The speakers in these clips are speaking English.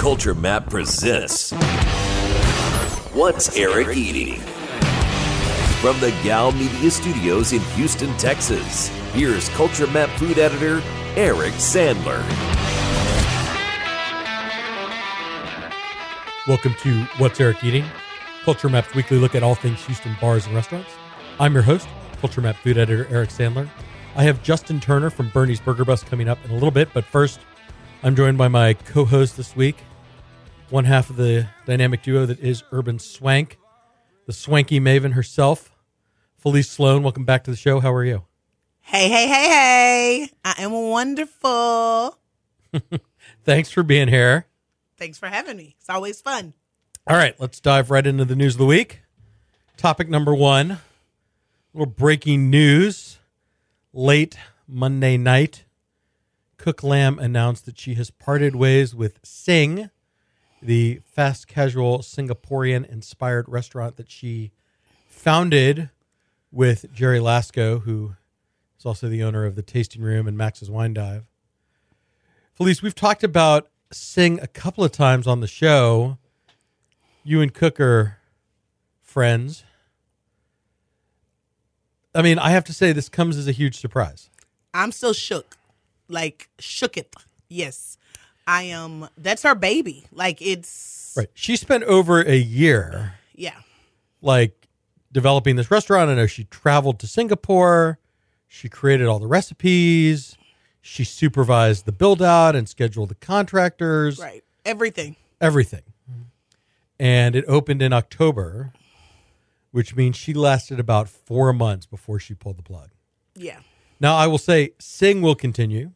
Culture Map presents What's Eric Eating? From the Gow Media Studios in Houston, Texas, here's Culture Map food editor Eric Sandler. Welcome to What's Eric Eating, Culture Map's weekly look at all things Houston bars and restaurants. I'm your host, Culture Map food editor Eric Sandler. I have Justin Turner from Bernie's Burger Bus coming up in a little bit, but first, I'm joined by my co host this week, one half of the dynamic duo that is Urban Swank, the swanky maven herself, Felice Sloan. Welcome back to the show. How are you? Hey, hey, hey, hey. I am wonderful. Thanks for being here. Thanks for having me. It's always fun. All right, let's dive right into the news of the week. Topic number one little breaking news. Late Monday night, Cuc Lam announced that she has parted ways with Sing, the fast casual Singaporean inspired restaurant that she founded with Jerry Lasco, who is also the owner of the Tasting Room and Max's Wine Dive. Felice, we've talked about Sing a couple of times on the show. You and Cuc are friends. I mean, I have to say, this comes as a huge surprise. I'm still shook. Like, shook it. Yes. I am. That's her baby. Like, it's. Right. She spent over a year, Yeah. like, developing this restaurant. I know she traveled to Singapore. She created all the recipes. She supervised the build out and scheduled the contractors. Right. Everything. everything. And it opened in October, which means she lasted about four months before she pulled the plug. Yeah. Now, I will say, Sing will continue.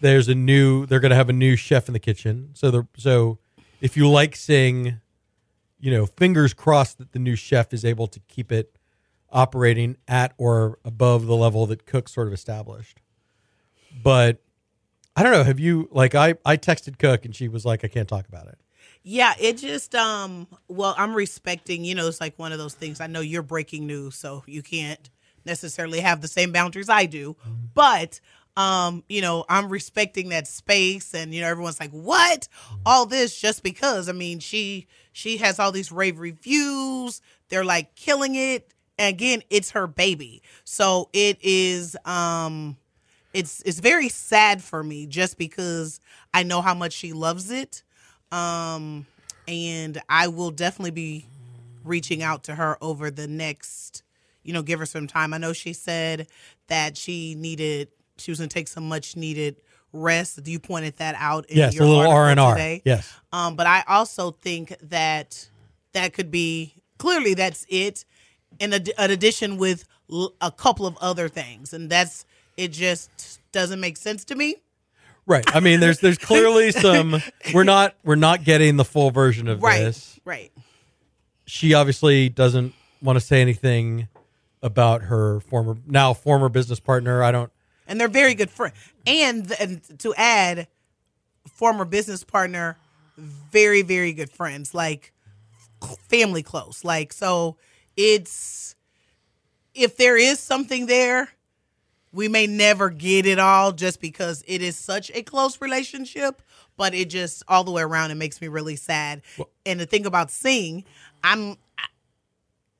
There's a new. They're going to have a new chef in the kitchen. So, the so if you like Sing, you know, fingers crossed that the new chef is able to keep it operating at or above the level that Cuc sort of established. But I don't know. Have you like I I texted Cuc and she was like, I can't talk about it. Yeah, it just um well, I'm respecting, you know, it's like one of those things. I know you're breaking news, so you can't necessarily have the same boundaries I do. But um, you know, I'm respecting that space and you know, everyone's like, "What? All this just because?" I mean, she she has all these rave reviews. They're like killing it. And again, it's her baby. So it is um it's it's very sad for me just because I know how much she loves it. Um and I will definitely be reaching out to her over the next you know give her some time. I know she said that she needed she was going to take some much needed rest. You pointed that out in Yes, your a little R and R. today. Yes. Um, but I also think that that could be clearly that's it, in ad- an addition with l- a couple of other things, and that's it. Just doesn't make sense to me. Right. I mean, there's there's clearly some we're not we're not getting the full version of Right, this. right. She obviously doesn't want to say anything about her former now former business partner. I don't And they're very good friends. And, and to add, former business partner, very very good friends, like family close. Like so, it's if there is something there, we may never get it all just because it is such a close relationship. But it just all the way around, it makes me really sad. and the thing about Sing, I'm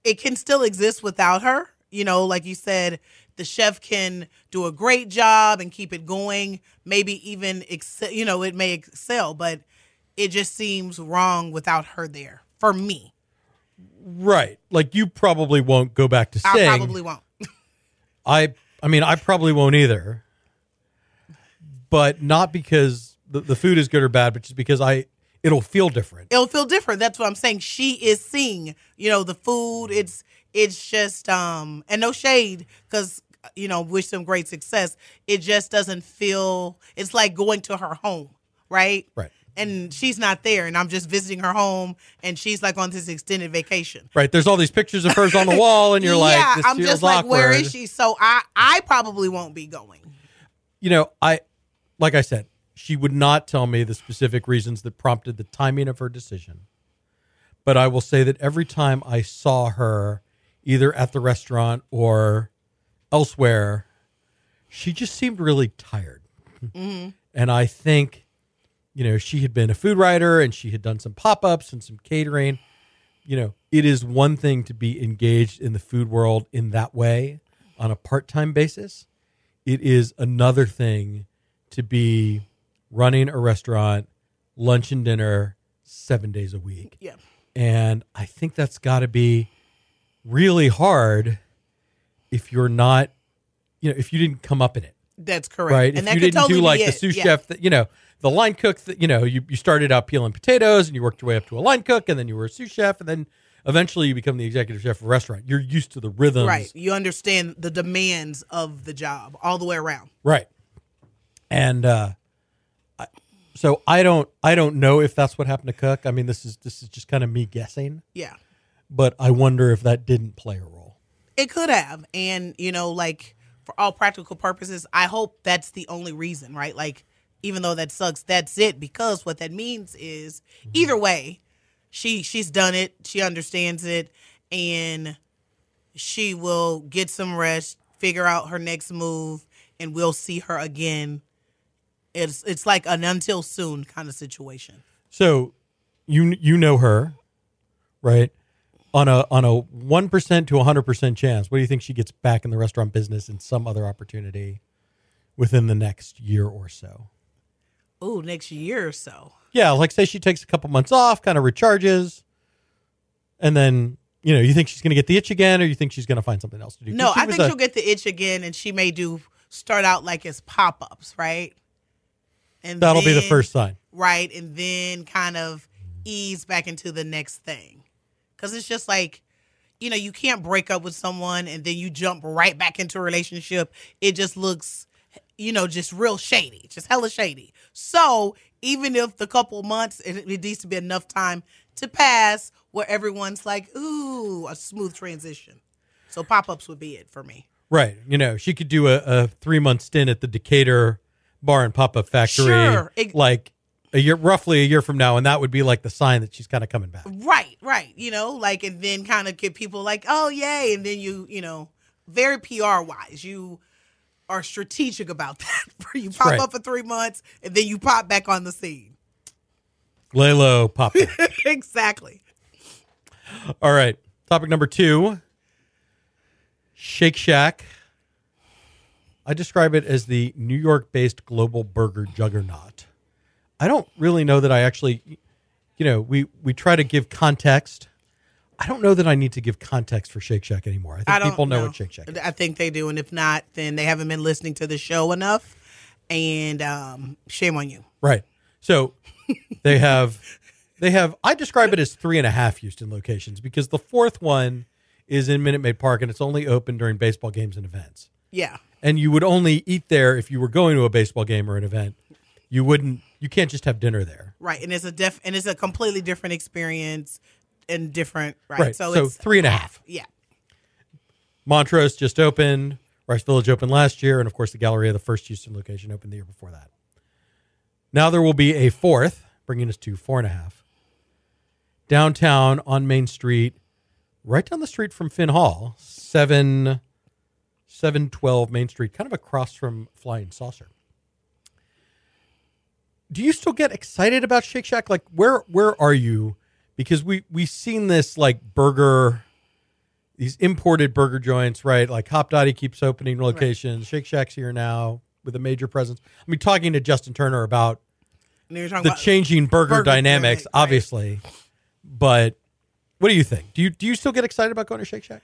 it can still exist without her. You know, like you said, the chef can do a great job and keep it going. Maybe even excel, you know, it may excel, but it just seems wrong without her there for me. right. Like you probably won't go back to I probably won't. I I mean, I probably won't either. But not because the, the food is good or bad, but just because I it'll feel different. It'll feel different. That's what I'm saying. She is seeing, you know, the food. It's it's just um and no shade because you know wish them great success. It just doesn't feel. It's like going to her home, right? Right. and she's not there and I'm just visiting her home and she's like on this extended vacation. Right. There's all these pictures of hers on the wall, and you're like, yeah, I'm just like, where is she? So I, I probably won't be going. you know, I like I said, she would not tell me the specific reasons that prompted the timing of her decision. But I will say that every time I saw her either at the restaurant or elsewhere, she just seemed really tired. Mm-hmm. And I think you know, she had been a food writer and she had done some pop ups and some catering. You know, it is one thing to be engaged in the food world in that way on a part time basis. It is another thing to be running a restaurant, lunch and dinner, seven days a week. Yeah. And I think that's got to be really hard if you're not, you know, if you didn't come up in it, That's correct. right? And if that you could didn't totally do like the it. sous Yeah. chef, that, you know, the line cook, that, you know, you, you started out peeling potatoes and you worked your way up to a line cook and then you were a sous chef and then eventually you become the executive chef of a restaurant. You're used to the rhythms. Right. You understand the demands of the job all the way around. Right. And uh I, so I don't I don't know if that's what happened to Cuc. I mean this is this is just kind of me guessing, Yeah. but I wonder if that didn't play a role. It could have. And, you know, like for all practical purposes, I hope that's the only reason, right? Like, even though that sucks, that's it. Because what that means is mm-hmm. either way, she she's done it, she understands it, and she will get some rest, figure out her next move, and we'll see her again. It's it's like an until soon kind of situation. So you you know her, right? On a on a 1% to 100% chance, what do you think she gets back in the restaurant business in some other opportunity within the next year or so? Oh, next year or so. Yeah, like say she takes a couple months off, kind of recharges, and then you know you think she's going to get the itch again, or you think she's going to find something else to do. No, I think a- she'll get the itch again, and she may do start out like as pop ups, right? And that'll be the first sign. right? And then kind of ease back into the next thing, because it's just like, you know, you can't break up with someone and then you jump right back into a relationship. It just looks, you know, just real shady, just hella shady. So even if the couple months, it, it needs to be enough time to pass where everyone's like, ooh, a smooth transition. So pop ups would be it for me. Right. You know, she could do a, a three month stint at the Decatur Bar and Pop Up Factory, Sure. Ex- like a year, roughly a year from now, and that would be like the sign that she's kind of coming back. Right, right. You know, like, and then kind of get people like, oh, yay. And then you, you know, very PR wise, you are strategic about that. You pop right. up for three months and then you pop back on the scene. Lay low, pop. exactly. All right. Topic number two Shake Shack. I describe it as the New York based global burger juggernaut. I don't really know that I actually, you know, we, we try to give context. I don't know that I need to give context for Shake Shack anymore. I think I people know, what Shake Shack is. I think they do. And if not, then they haven't been listening to the show enough. And um, shame on you. Right. So they have they have I describe it as three and a half Houston locations because the fourth one is in Minute Maid Park and it's only open during baseball games and events. Yeah. And you would only eat there if you were going to a baseball game or an event. You wouldn't you can't just have dinner there. Right. And it's a def and it's a completely different experience and different right. Right. So, So it's three and a half. Yeah. Montrose just opened, Rice Village opened last year, and of course the Galleria, the first Houston location, opened the year before that. Now there will be a fourth, bringing us to four and a half. Downtown on Main Street, right down the street from Finn Hall, seven seven twelve Main Street, kind of across from Flying Saucer. Do you still get excited about Shake Shack? Like where where are you? Because we we've seen this like burger these imported burger joints, right? Like Hopdoddy keeps opening locations. Shake Shack's here now with a major presence. I mean, talking to Justin Turner about And you're talking the changing burger, burger dynamics, dynamic, right. obviously. But what do you think? Do you do you still get excited about going to Shake Shack?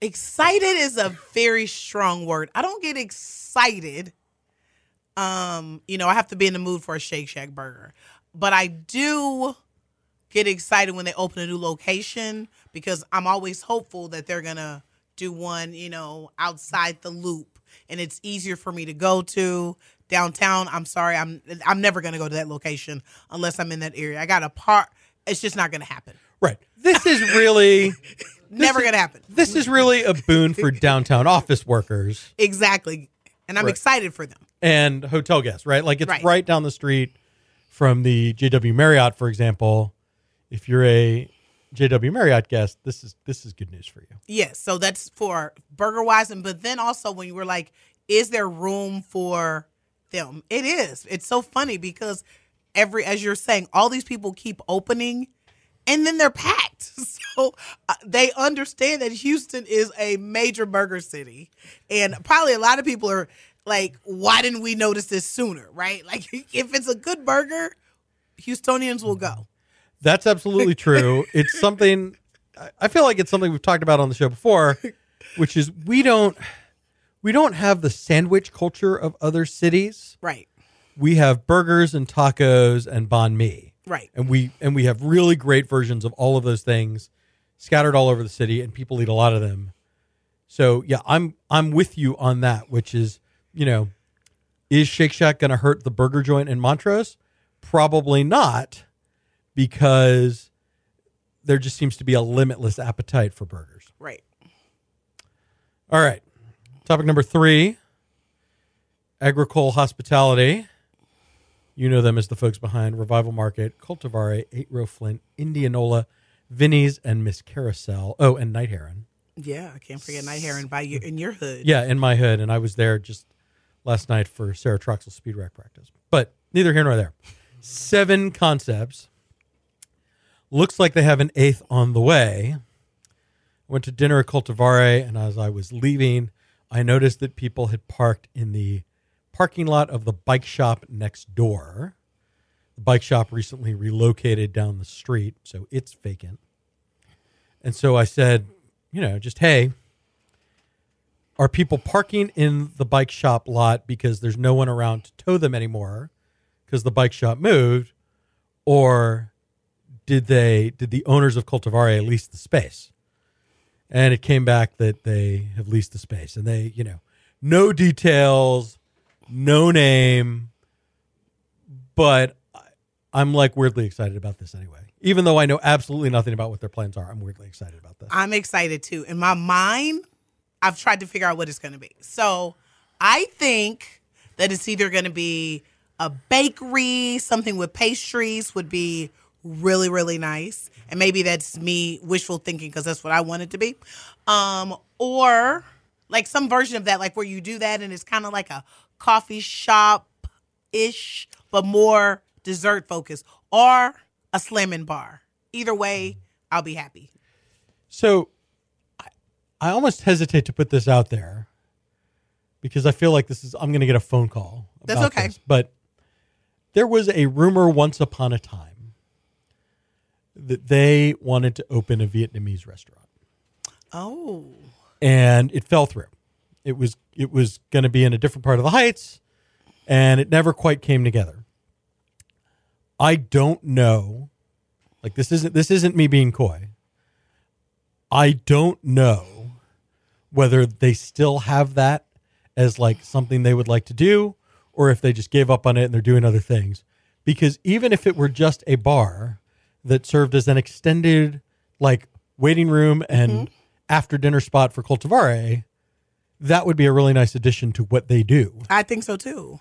excited is a very strong word. I don't get excited. Um, you know, I have to be in the mood for a Shake Shack burger. But I do get excited when they open a new location because I'm always hopeful that they're going to do one, you know, outside the loop and it's easier for me to go to downtown. I'm sorry, I'm I'm never going to go to that location unless I'm in that area. I got a part it's just not going to happen. Right. This is really Never going to happen. this is really a boon for downtown office workers Exactly. And I'm Right. excited for them. And hotel guests, right? Like it's Right. right down the street from the JW Marriott, for example. If you're a JW Marriott guest, this is this is good news for you. Yes, so that's for burger wise, and but then also when you were like, is there room for them. It is. It's so funny because every, as you're saying, all these people keep opening and then they're packed. So uh, they understand that Houston is a major burger city. And probably a lot of people are like, why didn't we notice this sooner? Right? Like, if it's a good burger, Houstonians will go. That's absolutely true. it's something I- feel like it's something we've talked about on the show before, which is we don't we don't have the sandwich culture of other cities. Right. We have burgers and tacos and banh mi. Right. And we and we have really great versions of all of those things scattered all over the city and people eat a lot of them. So, yeah, I'm I'm with you on that, which is, you know, is Shake Shack going to hurt the burger joint in Montrose? Probably not because there just seems to be a limitless appetite for burgers. Right. All right. Topic number three Agricole Hospitality. You know them as the folks behind Revival Market, Coltivare, Eight Row Flint, Indianola, Vinny's, and Miss Carousel. Oh, and Night Heron. Yeah. I can't forget Night Heron by you in your hood. Yeah, in my hood. And I was there just last night for Sarah Troxel speed rack practice. But neither here nor there. Seven concepts. Looks like they have an eighth on the way. Went to dinner at Coltivare, and as I was leaving, I noticed that people had parked in the parking lot of the bike shop next door. The bike shop recently relocated down the street, so it's vacant. And so I said, you know, just hey, are people parking in the bike shop lot because there's no one around to tow them anymore because the bike shop moved? Or did they did the owners of Coltivare lease the space? And it came back that they have leased the space and they you know no details no name. But i'm like weirdly excited about this anyway. Even though i know absolutely nothing about what their plans are i'm weirdly excited about this. I'm excited too. In my mind, I've tried to figure out what it's going to be. So I think that it's either going to be a bakery, something with pastries would be really, really nice. And maybe that's me wishful thinking because that's what I want it to be. Um, or like some version of that, like where you do that and it's kind of like a coffee shop ish, but more dessert focused, or a slamming bar. Either way, I'll be happy. So I, almost hesitate to put this out there because I feel like this is I'm going to get a phone call. That's about okay. this. But there was a rumor once upon a time that they wanted to open a Vietnamese restaurant Oh. and it fell through. It was it was going to be in a different part of the Heights and it never quite came together. I don't know. Like this isn't this isn't me being coy. I don't know whether they still have that as like something they would like to do or if they just gave up on it and they're doing other things. Because even if it were just a bar that served as an extended like waiting room and mm-hmm. after dinner spot for Coltivare, that would be a really nice addition to what they do I think so too.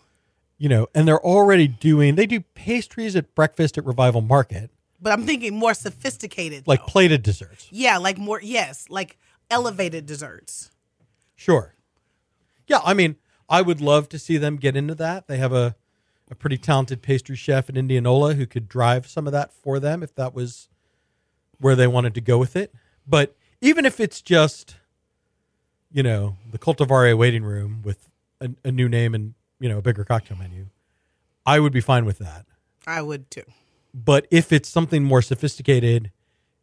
you know, and they're already doing they do pastries at breakfast at Revival Market, But I'm thinking more sophisticated. like though. plated desserts. yeah, like more yes, like elevated desserts. Sure. Yeah, I mean, I would love to see them get into that. They have a a pretty talented pastry chef in Indianola who could drive some of that for them if that was where they wanted to go with it. But even if it's just you know, the Coltivare waiting room with a, a new name and, you know, a bigger cocktail menu, I would be fine with that. I would too. But if it's something more sophisticated,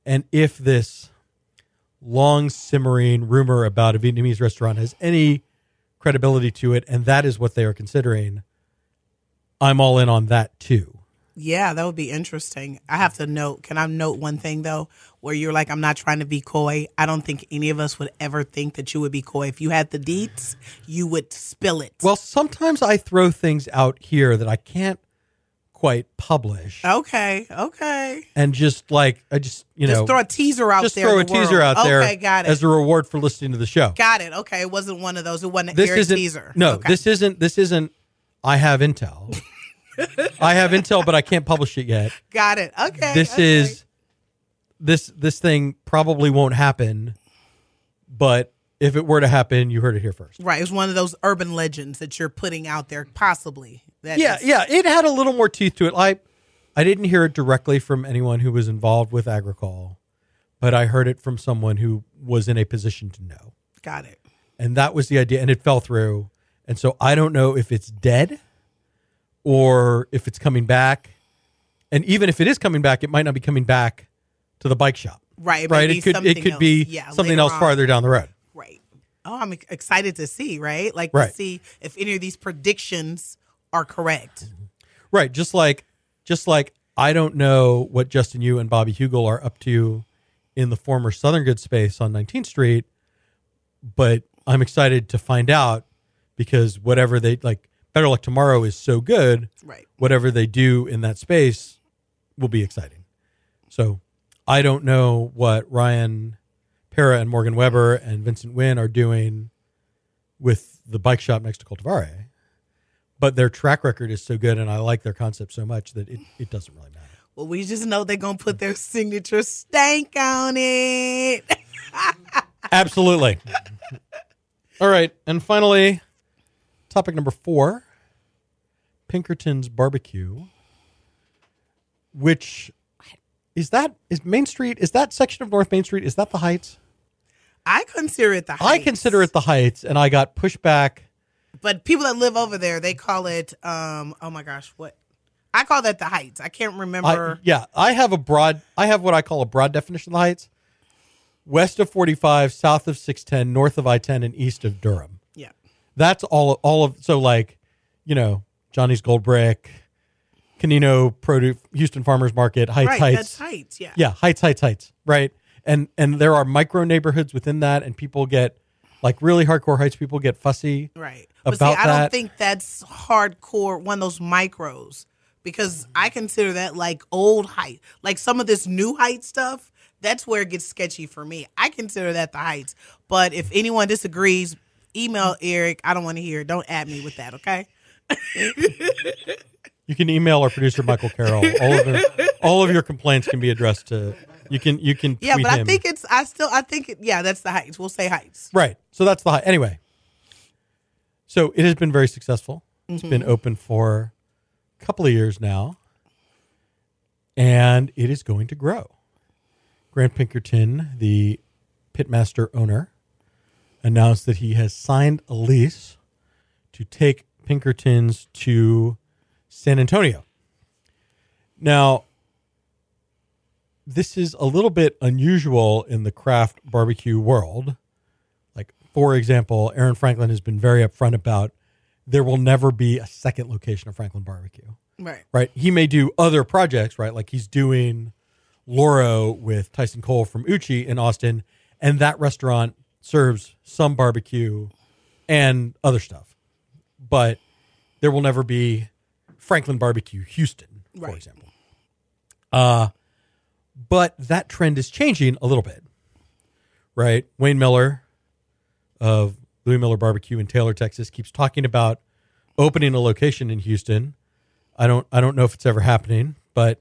and if this long simmering rumor about a Vietnamese restaurant has any credibility to it, and that is what they are considering, I'm all in on that too. Yeah, that would be interesting. I have to note. Can I note one thing though, where you're like, I'm not trying to be coy. I don't think any of us would ever think that you would be coy. If you had the deets, you would spill it. Well, sometimes I throw things out here that I can't quite publish, okay, okay. and just like I just you know Just know throw a teaser out just there. Just throw a the world. teaser out there Okay, got it. as a reward for listening to the show. got it. Okay, it wasn't one of those. It wasn't this isn't teaser. no Okay. this isn't this isn't i have intel i have intel but i can't publish it yet got it. Okay. this okay. is this this thing probably won't happen but if it were to happen, you heard it here first. Right. It's one of those urban legends that you're putting out there, possibly. That Yeah, is- yeah, it had a little more teeth to it. I I didn't hear it directly from anyone who was involved with Agricole, but I heard it from someone who was in a position to know. Got it. And that was the idea and it fell through. And so I don't know if it's dead or if it's coming back. And even if it is coming back, it might not be coming back to the bike shop. Right. It right? It could it could else. be Yeah, something else on. farther down the road. Right. Oh, I'm excited to see, right? Like Right. to see if any of these predictions are correct. Right. Just like just like I don't know what Justin Yu and Bobby Heugel are up to in the former Southern Good space on 19th Street, but I'm excited to find out because whatever they like Better Luck Tomorrow is so good, Right. whatever they do in that space will be exciting. So I don't know what Ryan Pera and Morgan Weber and Vincent Wynn are doing with the bike shop next to Coltivare, but their track record is so good and I like their concept so much that it, it doesn't really matter. Well, we just know they're gonna put their signature stank on it. Absolutely. All right. And finally, topic number four Pinkerton's Barbecue, which is that is Main Street? Is that section of North Main Street? Is that the Heights? I consider it the Heights. I consider it the Heights, and I got pushed back. But people that live over there, they call it. um Oh my gosh, what? I call that the Heights. I can't I, remember. yeah, I have a broad. I have what I call a broad definition of the Heights: west of 45, south of 610, north of I-10, and east of Durham. yeah. That's all. All of so like, you know, Johnny's Gold Brick, Canino Produce, Houston Farmers Market, Heights, right. Heights. That's Heights. Yeah. Yeah, Heights, Heights, Heights. Right, and and there are micro neighborhoods within that, and people get like really hardcore Heights. People get fussy. Right. But About see, I that- don't think that's hardcore, one of those micros, because I consider that like old height. Like some of this new height stuff, that's where it gets sketchy for me. I consider that the heights. But if anyone disagrees, email Eric. I don't want to hear it. Don't add me with that, okay? You can email our producer Michael Carroll. All of your, all of your complaints can be addressed to. You can you can Yeah, but I him. think it's, I still, I think, it, yeah, that's the heights. We'll say heights. Right. So that's the high. Anyway, so it has been very successful. It's Mm-hmm. been open for a couple of years now, and it is going to grow. Grant Pinkerton, the pitmaster owner, announced that he has signed a lease to take Pinkertons to San Antonio. Now, this is a little bit unusual in the craft barbecue world. Like, for example, Aaron Franklin has been very upfront about there will never be a second location of Franklin Barbecue, Right. right? He may do other projects, right? Like he's doing Loro with Tyson Cole from Uchi in Austin, and that restaurant serves some barbecue and other stuff. But there will never be Franklin Barbecue Houston, for Right. example. Uh, but that trend is changing a little bit, right? Wayne Mueller of Louie Mueller Barbecue in Taylor, Texas, keeps talking about opening a location in Houston. I don't, I don't know if it's ever happening, but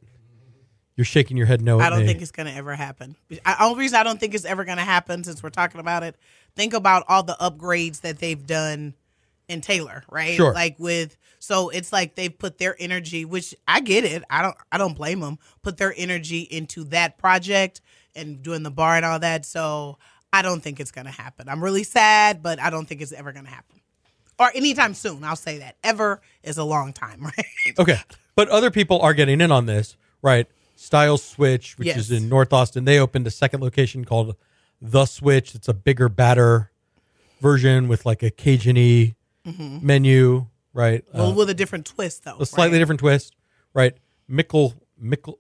you're shaking your head no. I don't me. think it's going to ever happen. The only reason I don't think it's ever going to happen, since we're talking about it, think about all the upgrades that they've done in Taylor, right? Sure. Like with, so it's like they've put their energy, which I get it. I don't, I don't blame them. Put their energy into that project and doing the bar and all that. So I don't think it's going to happen. I'm really sad, but I don't think it's ever going to happen. Or anytime soon. I'll say that. Ever is a long time, right? Okay. But other people are getting in on this, right? Stiles Switch, which Yes. is in North Austin, they opened a second location called The Switch. It's a bigger, badder version with like a Cajun y menu, right? Mm-hmm. Well, Uh, with a different twist, though. a slightly right? different twist, right? Mickle, Mickle,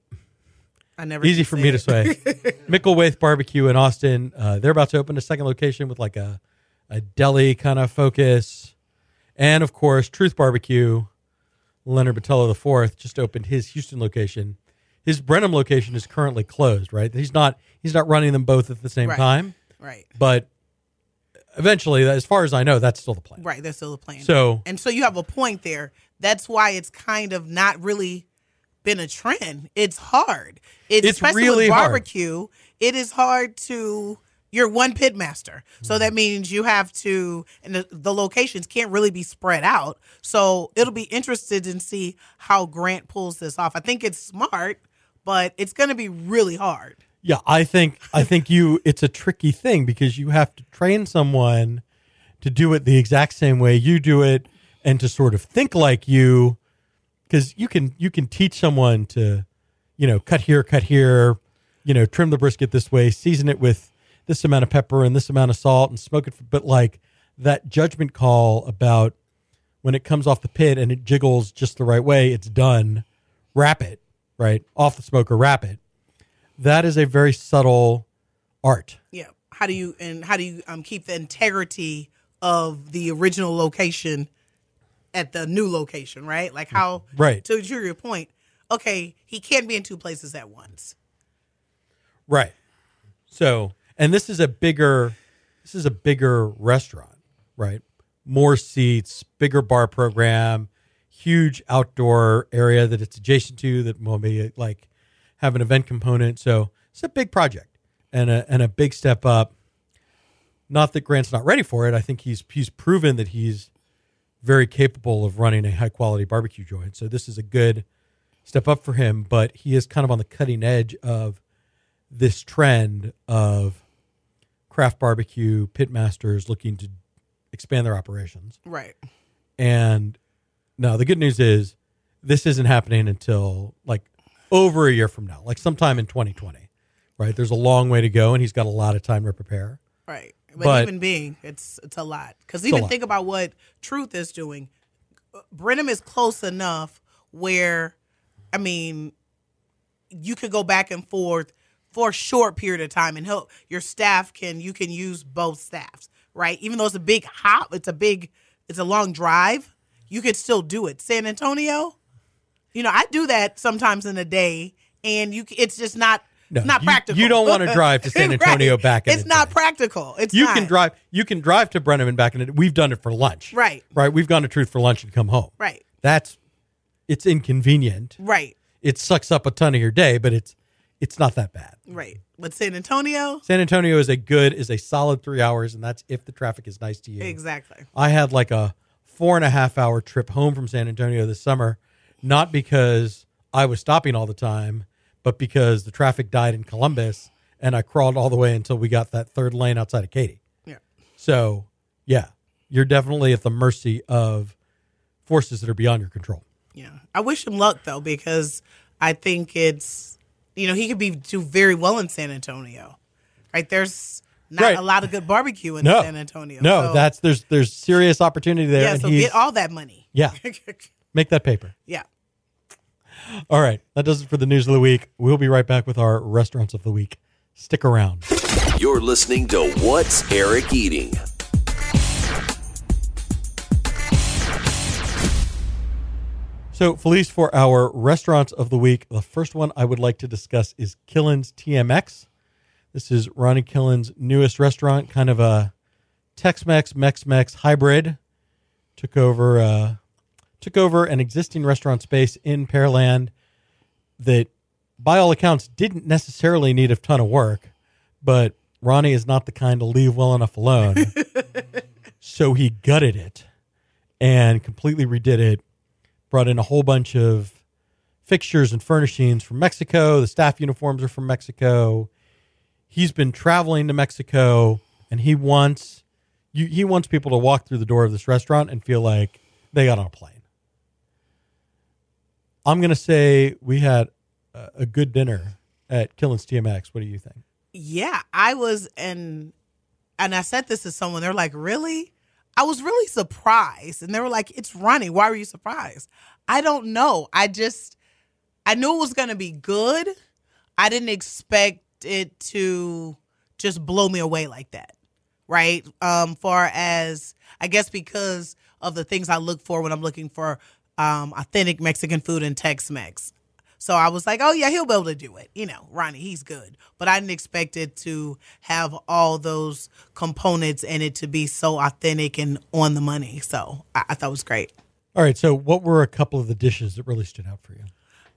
I never easy for me it. to say. Micklethwait Barbecue in Austin. Uh, they're about to open a second location with like a, a deli kind of focus. And of course, Truth Barbecue, Leonard Botello IV just opened his Houston location. His Brenham location is currently closed, right? He's not he's not running them both at the same Right. time, Right. but eventually, as far as I know, that's still the plan. Right, that's still the plan. So and so you have a point there. That's why it's kind of not really been a trend. It's hard. It's, It's especially really with hard. barbecue. It is hard to you're one pit master. So that means you have to, and the, the locations can't really be spread out. So it'll be interested in see how Grant pulls this off. I think it's smart, but it's going to be really hard. Yeah, I think I think you it's a tricky thing because you have to train someone to do it the exact same way you do it and to sort of think like you because you can you can teach someone to you know cut here cut here you know trim the brisket this way season it with this amount of pepper and this amount of salt and smoke it but like that judgment call about when it comes off the pit and it jiggles just the right way it's done wrap it right off the smoker wrap it that is a very subtle art Yeah. How do you and how do you um, keep the integrity of the original location at the new location, right? Like how Right. to, to your point, okay, he can't be in two places at once. Right. So, and this is a bigger this is a bigger restaurant, right? More seats, bigger bar program, huge outdoor area that it's adjacent to that will be like have an event component. So, it's a big project and a and a big step up. Not that Grant's not ready for it. I think he's he's proven that he's very capable of running a high quality barbecue joint. So this is a good step up for him, but he is kind of on the cutting edge of this trend of craft barbecue pit masters looking to expand their operations. Right. And now the good news is this isn't happening until like over a year from now, like sometime in 2020. Right? There's a long way to go and he's got a lot of time to prepare. Right. But, But- even being, it's it's a lot. Because even lot. think about what Truth is doing. Brenham is close enough where, I mean, you could go back and forth for a short period of time, and help your staff can you can use both staffs, right? Even though it's a big hop, it's a big, it's a long drive. You could still do it. San Antonio, you know, I do that sometimes in a day, and you it's just not. No, not you- practical. you don't wanna drive to San Antonio back in It's not day. practical. It's You not. can drive you can drive to Brenham and back in it. We've done it for lunch. Right. Right. We've gone to Truth for lunch and come home. Right. That's it's inconvenient. Right. It sucks up a ton of your day, but it's it's not that bad. Right. But San Antonio, San Antonio is a good is a solid three hours, and that's if the traffic is nice to you. exactly. I had like a four and a half hour trip home from San Antonio this summer, not because I was stopping all the time, but because the traffic died in Columbus and I crawled all the way until we got that third lane outside of Katy. Yeah. So, yeah, you're definitely at the mercy of forces that are beyond your control. Yeah. I wish him luck though, because I think it's you know, he could be do very well in San Antonio. Right? There's not Right. a lot of good barbecue in No, San Antonio. no, So, that's there's there's serious opportunity there, yeah, so get all that money. yeah, make that paper. yeah. All right, that does it for the news of the week. We'll be right back with our restaurants of the week. Stick around. You're listening to What's Eric Eating? So, Felice, for our restaurants of the week, the first one I would like to discuss is Killen's TMX. This is Ronnie Killen's newest restaurant, kind of a Tex-Mex, Mex-Mex hybrid. Took over, uh, took over an existing restaurant space in Pearland that, by all accounts, didn't necessarily need a ton of work, but Ronnie is not the kind to leave well enough alone. so he gutted it and completely redid it brought in a whole bunch of fixtures and furnishings from Mexico. The staff uniforms are from Mexico. He's been traveling to Mexico, and he wants you, he wants people to walk through the door of this restaurant and feel like they got on a plane. I'm gonna say we had a, good dinner at Killen's TMX. What do you think? Yeah, I was and and I said this to someone. They're like, "Really?" I was really surprised, and they were like, "It's Ronnie. Why were you surprised?" I don't know. I just I knew it was going to be good. I didn't expect it to just blow me away like that, right? Um, far as I guess because of the things I look for when I'm looking for um, authentic Mexican food and Tex-Mex. So I was like, oh yeah, he'll be able to do it. You know, Ronnie, he's good. But I didn't expect it to have all those components in it to be so authentic and on the money. So I, I thought it was great. All right. So, what were a couple of the dishes that really stood out for you?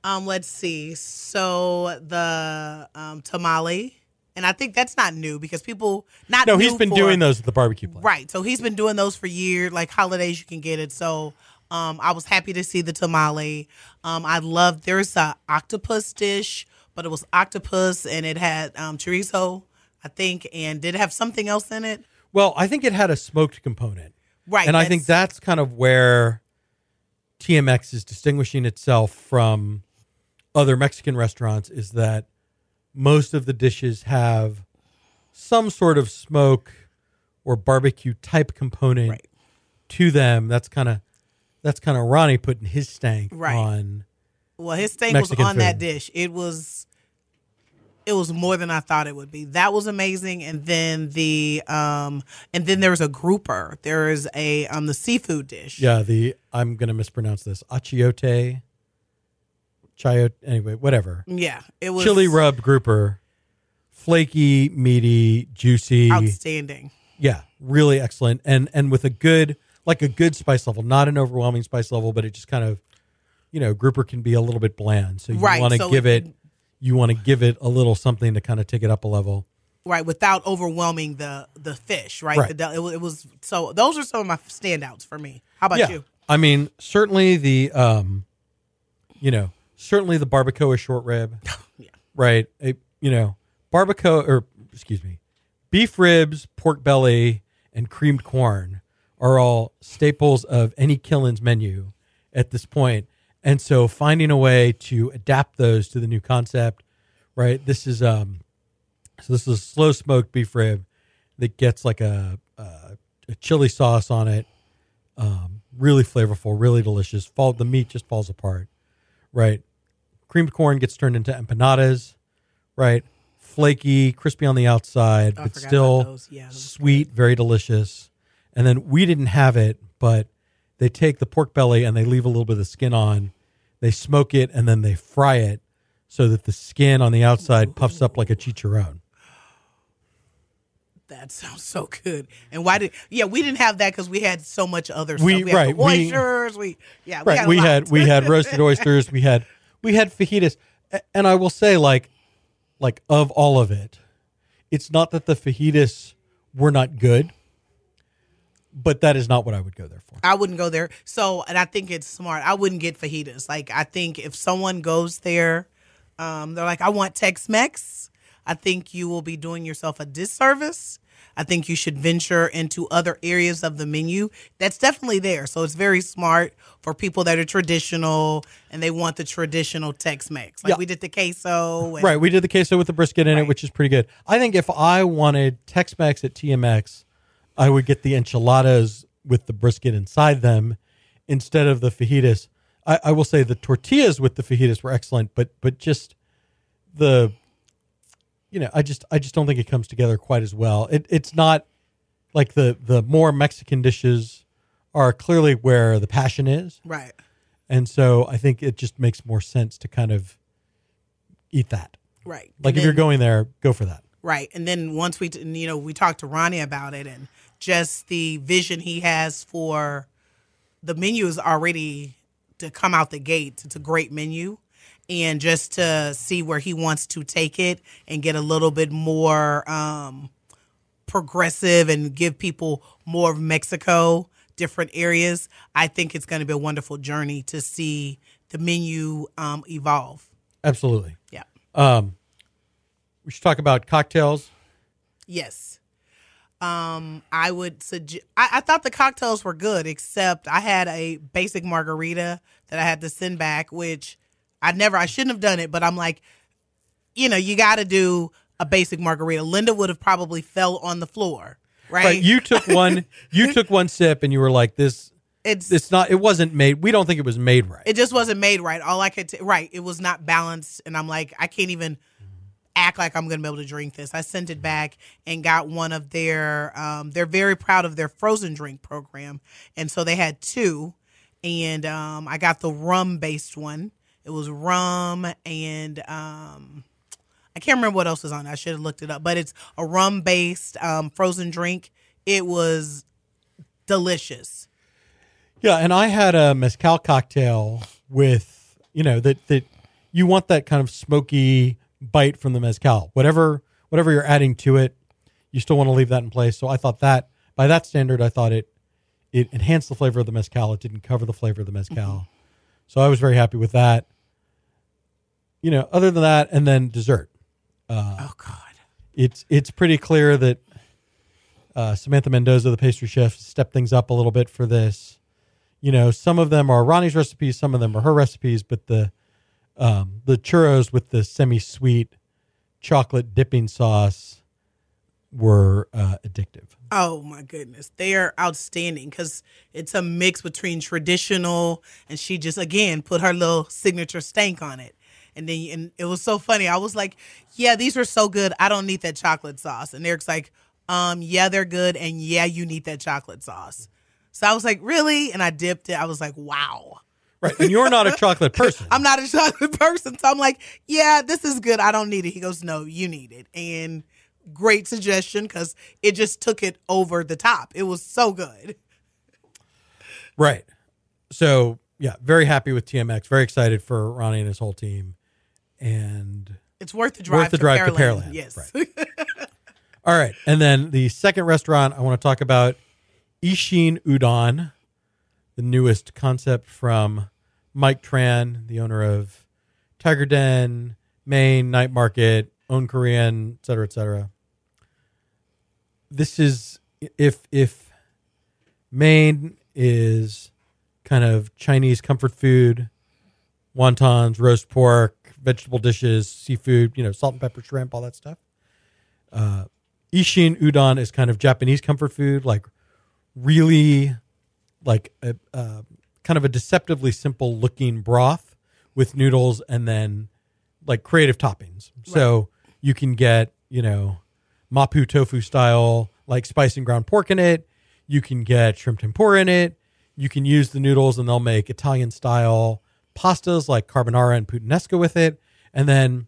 Um, let's see. So the um, tamale and I think that's not new because people not No, he's been for- doing those at the barbecue place. Right. So he's been doing those for years. Like holidays, you can get it. So um, I was happy to see the tamale. Um, I love. There's a octopus dish, but it was octopus and it had um, chorizo, I think, and did it have something else in it? Well, I think it had a smoked component. Right. and I think that's- kind of where TMX is distinguishing itself from other Mexican restaurants is that most of the dishes have some sort of smoke or barbecue type component Right. to them. That's kind of that's kind of Ronnie putting his stank Right. on. Well, his stank Mexican was on that dish. It was it was more than I thought it would be. That was amazing. And then the um and then there's a grouper. There is a um the seafood dish. Yeah, the I'm gonna mispronounce this achiote, chayote. Anyway, whatever. Yeah. It was Chili rubbed grouper, flaky, meaty, juicy. outstanding. Yeah, really excellent, and and with a good like a good spice level, not an overwhelming spice level, but it just kind of, you know, grouper can be a little bit bland, so you Right, want to so give it- it, you want to give it a little something to kind of take it up a level. Right, without overwhelming the the fish, right? Right. The- it, was, it was so those are some of my standouts for me. How about yeah, you? I mean, certainly the, um, you know, certainly the barbacoa short rib, Yeah. right? A, you know, barbacoa or excuse me, beef ribs, pork belly, and creamed corn are all staples of any Killen's menu at this point. And so finding a way to adapt those to the new concept, right? This is um so this is a slow smoked beef rib that gets like a a, a chili sauce on it. Um, really flavorful, really delicious. Fall the meat just falls apart, right? Creamed corn gets turned into empanadas, right? Flaky, crispy on the outside, I but still those. Yeah, those sweet, very delicious. And then we didn't have it, but they take the pork belly and they leave a little bit of the skin on. They smoke it and then they fry it so that the skin on the outside puffs up like a chicharron. That sounds so good. And why did? Yeah, we didn't have that because we had so much other stuff. We- We, right, the we- oysters. We, yeah, we right we lot. had we had roasted oysters we had we had fajitas and i will say like like of all of it it's not that the fajitas were not good but that is not what i would go there for I wouldn't go there. So, and I think it's smart. I wouldn't get fajitas. Like, I think if someone goes there, um, they're like, I want Tex Mex. I think you will be doing yourself a disservice. I think you should venture into other areas of the menu. That's definitely there. So it's very smart for people that are traditional and they want the traditional Tex Mex. Like Yeah. we did the queso. And, right we did the queso with the brisket in it which is pretty good i think if i wanted tex-mex at tmx i would get the enchiladas with the brisket inside them instead of the fajitas I, I will say the tortillas with the fajitas were excellent but but just the you know i just i just don't think it comes together quite as well it, it's not like the the more mexican dishes are clearly where the passion is Right. and so i think it just makes more sense to kind of eat that Right. like And if you're going there go for that Right. And then once we, you know, we talked to Ronnie about it and just the vision he has for the menu is already to come out the gate. It's a great menu. And just to see where he wants to take it and get a little bit more um, progressive and give people more of Mexico, different areas, I think it's going to be a wonderful journey to see the menu um, evolve. absolutely Yeah. um we should talk about cocktails Yes. Um, I would suggest. I, I thought the cocktails were good, except I had a basic margarita that I had to send back, which I never. I shouldn't have done it, but I'm like, you know, you got to do a basic margarita. Linda would have probably fell on the floor, right? but you took one you took one sip and you were like this it's it's not it wasn't made we don't think it was made right it just wasn't made right. All I could, t- right? It was not balanced, and I'm like, I can't even act like I'm going to be able to drink this. I sent it back and got one of their. Um, they're very proud of their frozen drink program, and so they had two, and um, I got the rum based one. It was rum and um, I can't remember what else was on. it. I should have looked it up, but it's a rum based um, frozen drink. It was delicious. Yeah, and I had a mezcal cocktail with you know that that you want that kind of smoky bite from the mezcal. Whatever whatever you're adding to it, you still want to leave that in place. So I thought that by that standard, I thought it it enhanced the flavor of the mezcal. It didn't cover the flavor of the mezcal. So I was very happy with that. You know, other than that, and then dessert. oh God. It's it's pretty clear that uh, Samantha Mendoza, the pastry chef, stepped things up a little bit for this. You know, some of them are Ronnie's recipes, some of them are her recipes, but the um, the churros with the semi-sweet chocolate dipping sauce were uh, addictive. Oh my goodness, they are outstanding because it's a mix between traditional and she just again put her little signature stank on it. And then and it was so funny. I was like, "Yeah, these are so good. I don't need that chocolate sauce." And Eric's like, "Um, yeah, they're good, and yeah, you need that chocolate sauce." So I was like, "Really?" And I dipped it. I was like, "Wow." Right, and you're not a chocolate person. I'm not a chocolate person, so I'm like, "Yeah, this is good. I don't need it." He goes, "No, you need it." And great suggestion because it just took it over the top. It was so good. Right. So yeah, very happy with TMX. Very excited for Ronnie and his whole team. And It's worth the drive. Worth the to drive to Pearland. Pearland, Yes. all right, and then the second restaurant I want to talk about, Ishin Udon, the newest concept from Mike Tran, the owner of Tiger Den, Mein Night Market, Ohn Korean, et cetera, et cetera. This is if if Mein is kind of Chinese comfort food, wontons, roast pork, vegetable dishes, seafood, you know, salt and pepper shrimp, all that stuff. Uh, Ishin udon is kind of Japanese comfort food, like really like a, uh, kind of a deceptively simple looking broth with noodles and then like creative toppings. So you can get, you know, mapo tofu style, like spice and ground pork in it. You can get shrimp tempura in it. You can use the noodles and they'll make Italian style pastas like carbonara and puttanesca with it. And then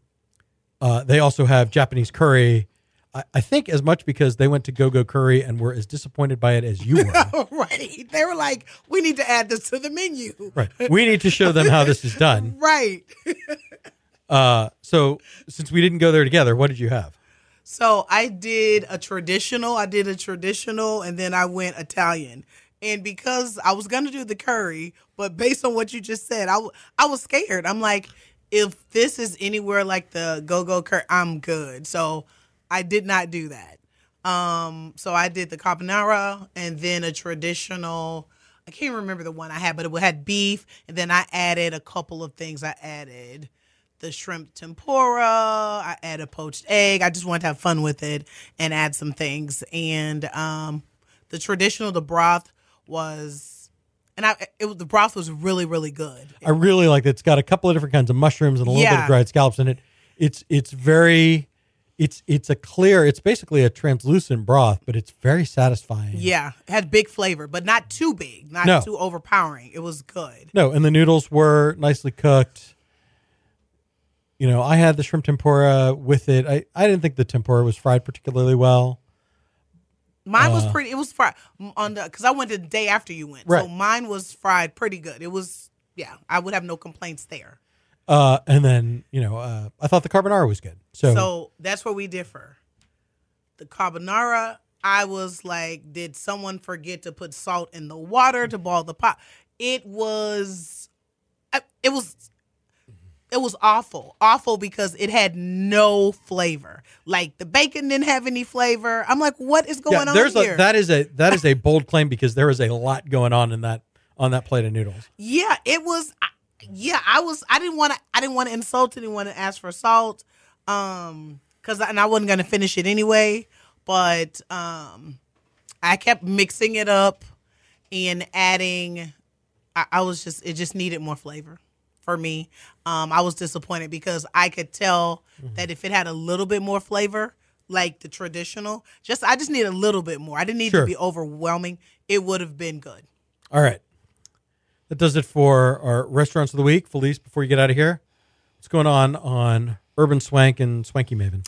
uh, they also have Japanese curry. I, I think as much because they went to Go Go Curry and were as disappointed by it as you were. right. They were like, we need to add this to the menu. right. We need to show them how this is done. Right. Uh, so since we didn't go there together, what did you have? So I did a traditional, I did a traditional, and then I went Italian. And because I was gonna do the curry, but based on what you just said, I, w- I was scared. I'm like, if this is anywhere like the go go curry, I'm good. So I did not do that. Um, so I did the carbonara and then a traditional. I can't remember the one I had, but it had beef, and then I added a couple of things. I added the shrimp tempura. I added a poached egg. I just wanted to have fun with it and add some things. And um, the traditional, the broth was, and I it was the broth was really really good. I really like that. It's got a couple of different kinds of mushrooms and a little bit of dried scallops in it. It's it's very it's it's a clear. It's basically a translucent broth, but it's very satisfying. Yeah, it had big flavor, but not too big, not No. too overpowering. It was good. No, and the noodles were nicely cooked. You know, I had the shrimp tempura with it. I, I didn't think the tempura was fried particularly well. Mine was Uh. pretty. It was fried on the because I went the day after you went, so Right. mine was fried pretty good. It was yeah, I would have no complaints there. Uh, and then you know, uh, I thought the carbonara was good. So, So that's where we differ. The carbonara, I was like, did someone forget to put salt in the water to boil the pot? It was, it was, it was awful, awful because it had no flavor. Like the bacon didn't have any flavor. I'm like, what is going yeah, on here? a that is a that is a bold claim because there is a lot going on in that on that plate of noodles. Yeah, it was. I- Yeah, I was. I didn't want to. I didn't want to insult anyone and ask for salt, um, because and I wasn't gonna finish it anyway. But um, I kept mixing it up and adding. I, I was just. It just needed more flavor for me. Um, I was disappointed because I could tell that if it had a little bit more flavor, like the traditional, just I just need a little bit more. I didn't need Sure. to be overwhelming. It would have been good. All right. That does it for our restaurants of the week. Felice, before you get out of here, what's going on on Urban Swank and Swanky Maven?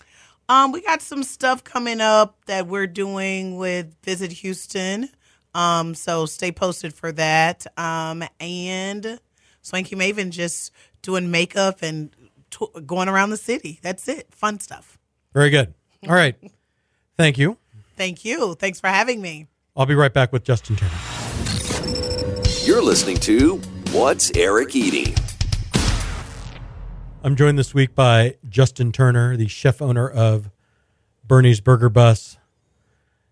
Um, we got some stuff coming up that we're doing with Visit Houston. Um, so stay posted for that. Um, and Swanky Maven just doing makeup and t- going around the city. That's it. Fun stuff. Very good. All right. Thank you. Thank you. Thanks for having me. I'll be right back with Justin Turner. You're listening to What's Eric Eating? I'm joined this week by Justin Turner, the chef owner of Bernie's Burger Bus.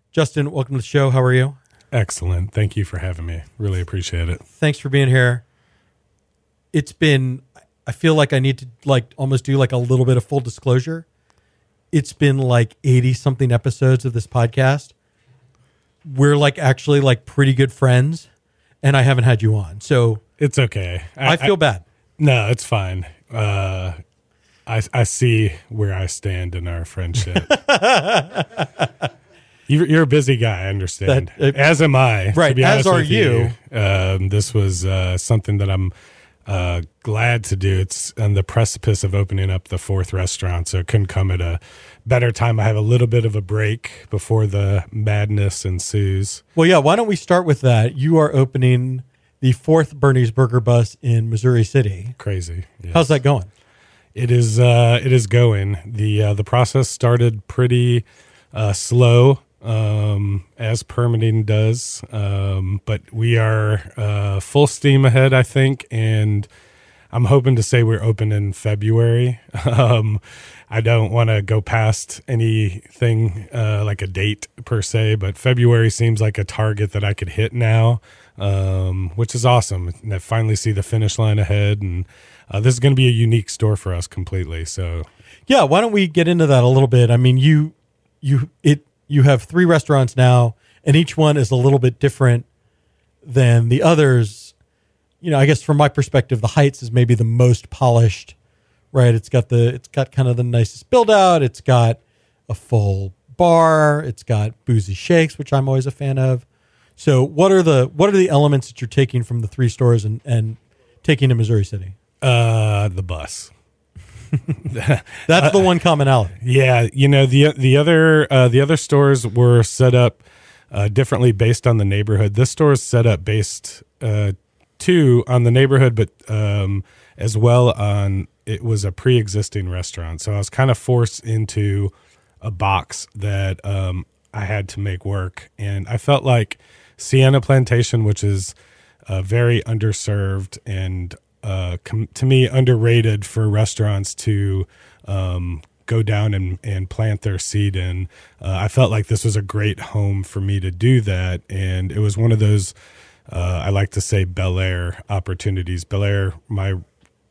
Justin, welcome to the show. How are you? Excellent. Thank you for having me. Really appreciate it. Thanks for being here. It's been I feel like I need to like almost do like a little bit of full disclosure. It's been like 80 something episodes of this podcast. We're like actually like pretty good friends and I haven't had you on. So It's okay. I, feel bad. No, it's fine. Uh, I I see where I stand in our friendship. you're, you're a busy guy, I understand. That- uh, as am I. to right, as honest are with you. Um, this was uh, something that I'm uh, glad to do. It's on the precipice of opening up the fourth restaurant, so it couldn't come at a better time. I have a little bit of a break before the madness ensues. Well, yeah, why don't we start with that? You are opening the fourth Bernie's Burger Bus in Missouri City. Crazy. Yes. How's that going? It is uh, it is going. the uh, The process started pretty uh, slow, um, as permitting does, um, but we are uh, full steam ahead. I think, and I'm hoping to say we're open in February. um, I don't want to go past anything uh, like a date per se, but February seems like a target that I could hit now, um, which is awesome. And I finally see the finish line ahead, and uh, this is going to be a unique store for us completely. So Yeah, why don't we get into that a little bit? I mean, you you it you have three restaurants now, and each one is a little bit different than the others. You know, I guess from my perspective, the Heights is maybe the most polished, right? It's got the it's got kind of the nicest build out. It's got a full bar. It's got boozy shakes, which I'm always a fan of. So, what are the what are the elements that you're taking from the three stores and and taking to Missouri City? uh, the bus. That's the one commonality. Yeah, you know the the other uh, the other stores were set up uh, differently based on the neighborhood. This store is set up based uh, too on the neighborhood, but um, as well on it was a pre existing restaurant. So I was kind of forced into a box that um, I had to make work, and I felt like Sienna Plantation, which is uh, very underserved and uh, com- to me underrated for restaurants to um, go down and, and plant their seed in. Uh, I felt like this was a great home for me to do that, and it was one of those uh, I like to say Bel Air opportunities. Bel Air, my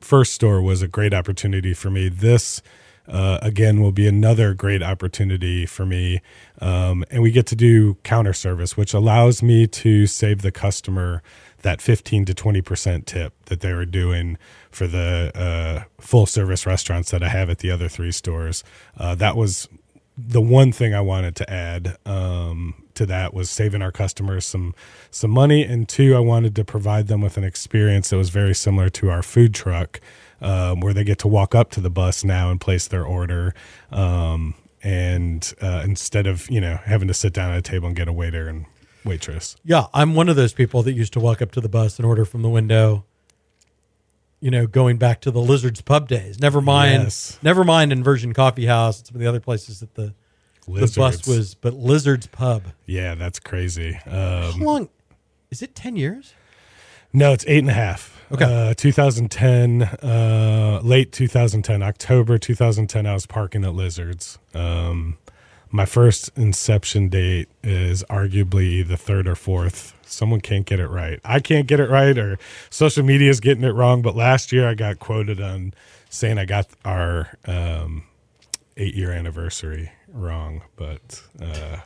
first store was a great opportunity for me. This uh, again will be another great opportunity for me um, and we get to do counter service which allows me to save the customer that 15 to 20% tip that they were doing for the uh, full service restaurants that i have at the other three stores. Uh, that was the one thing I wanted to add um, to that was saving our customers some some money, and two, I wanted to provide them with an experience that was very similar to our food truck, um, where they get to walk up to the bus now and place their order, um, and uh, instead of you know having to sit down at a table and get a waiter and waitress. Yeah, I'm one of those people that used to walk up to the bus and order from the window. You know, going back to the Lizards Pub days. Never mind, Yes. never mind Inversion Coffee House and some of the other places that the the bus was. But Lizards Pub. yeah, that's crazy. How Um, long? Is it ten years? No, it's eight and a half. Okay. Uh, 2010, uh, late 2010, October 2010, I was parking at Lizards. Um, my first inception date is arguably the third or fourth. Someone can't get it right. I can't get it right, or social media is getting it wrong. But last year, I got quoted on saying I got our um, eight year anniversary wrong. But uh,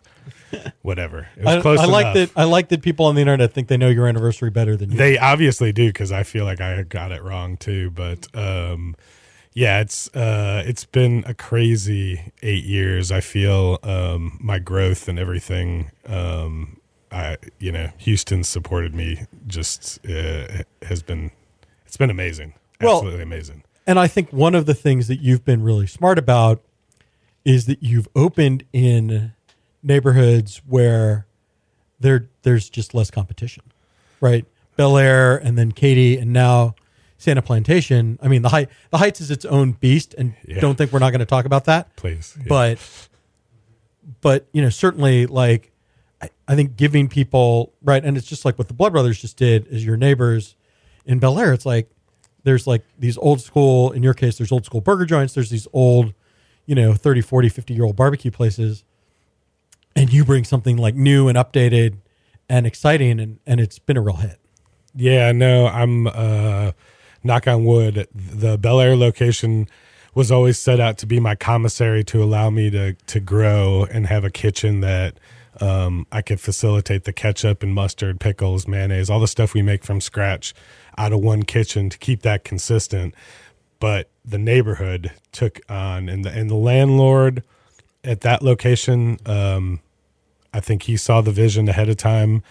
whatever. It was I, close I like that. I like that people on the internet think they know your anniversary better than you. They obviously do because I feel like I got it wrong too. But um, yeah, it's uh, it's been a crazy eight years. I feel um, my growth and everything. Um, I you know Houston supported me. Just uh, has been it's been amazing. Well- Absolutely amazing. And I think one of the things that you've been really smart about is that you've opened in neighborhoods where there there's just less competition, right? Bel Air and then Katy and now Sienna Plantation. I mean, the height the Heights is its own beast, and Yeah. don't think we're not going to talk about that. Please, yeah. But but you know, certainly like I, I think giving people right, and it's just like what the Blood Brothers just did is your neighbors in Bel Air. It's like there's like these old school, in your case, there's old school burger joints. There's these old, you know, 30, 40, 50 year old barbecue places. And you bring something like new and updated and exciting, and, and it's been a real hit. Yeah, no, I'm uh knock on wood. The Bel Air location was always set out to be my commissary to allow me to to grow and have a kitchen that um, I could facilitate the ketchup and mustard, pickles, mayonnaise, all the stuff we make from scratch out of one kitchen to keep that consistent. But the neighborhood took on, and the and the landlord at that location, um, I think he saw the vision ahead of time.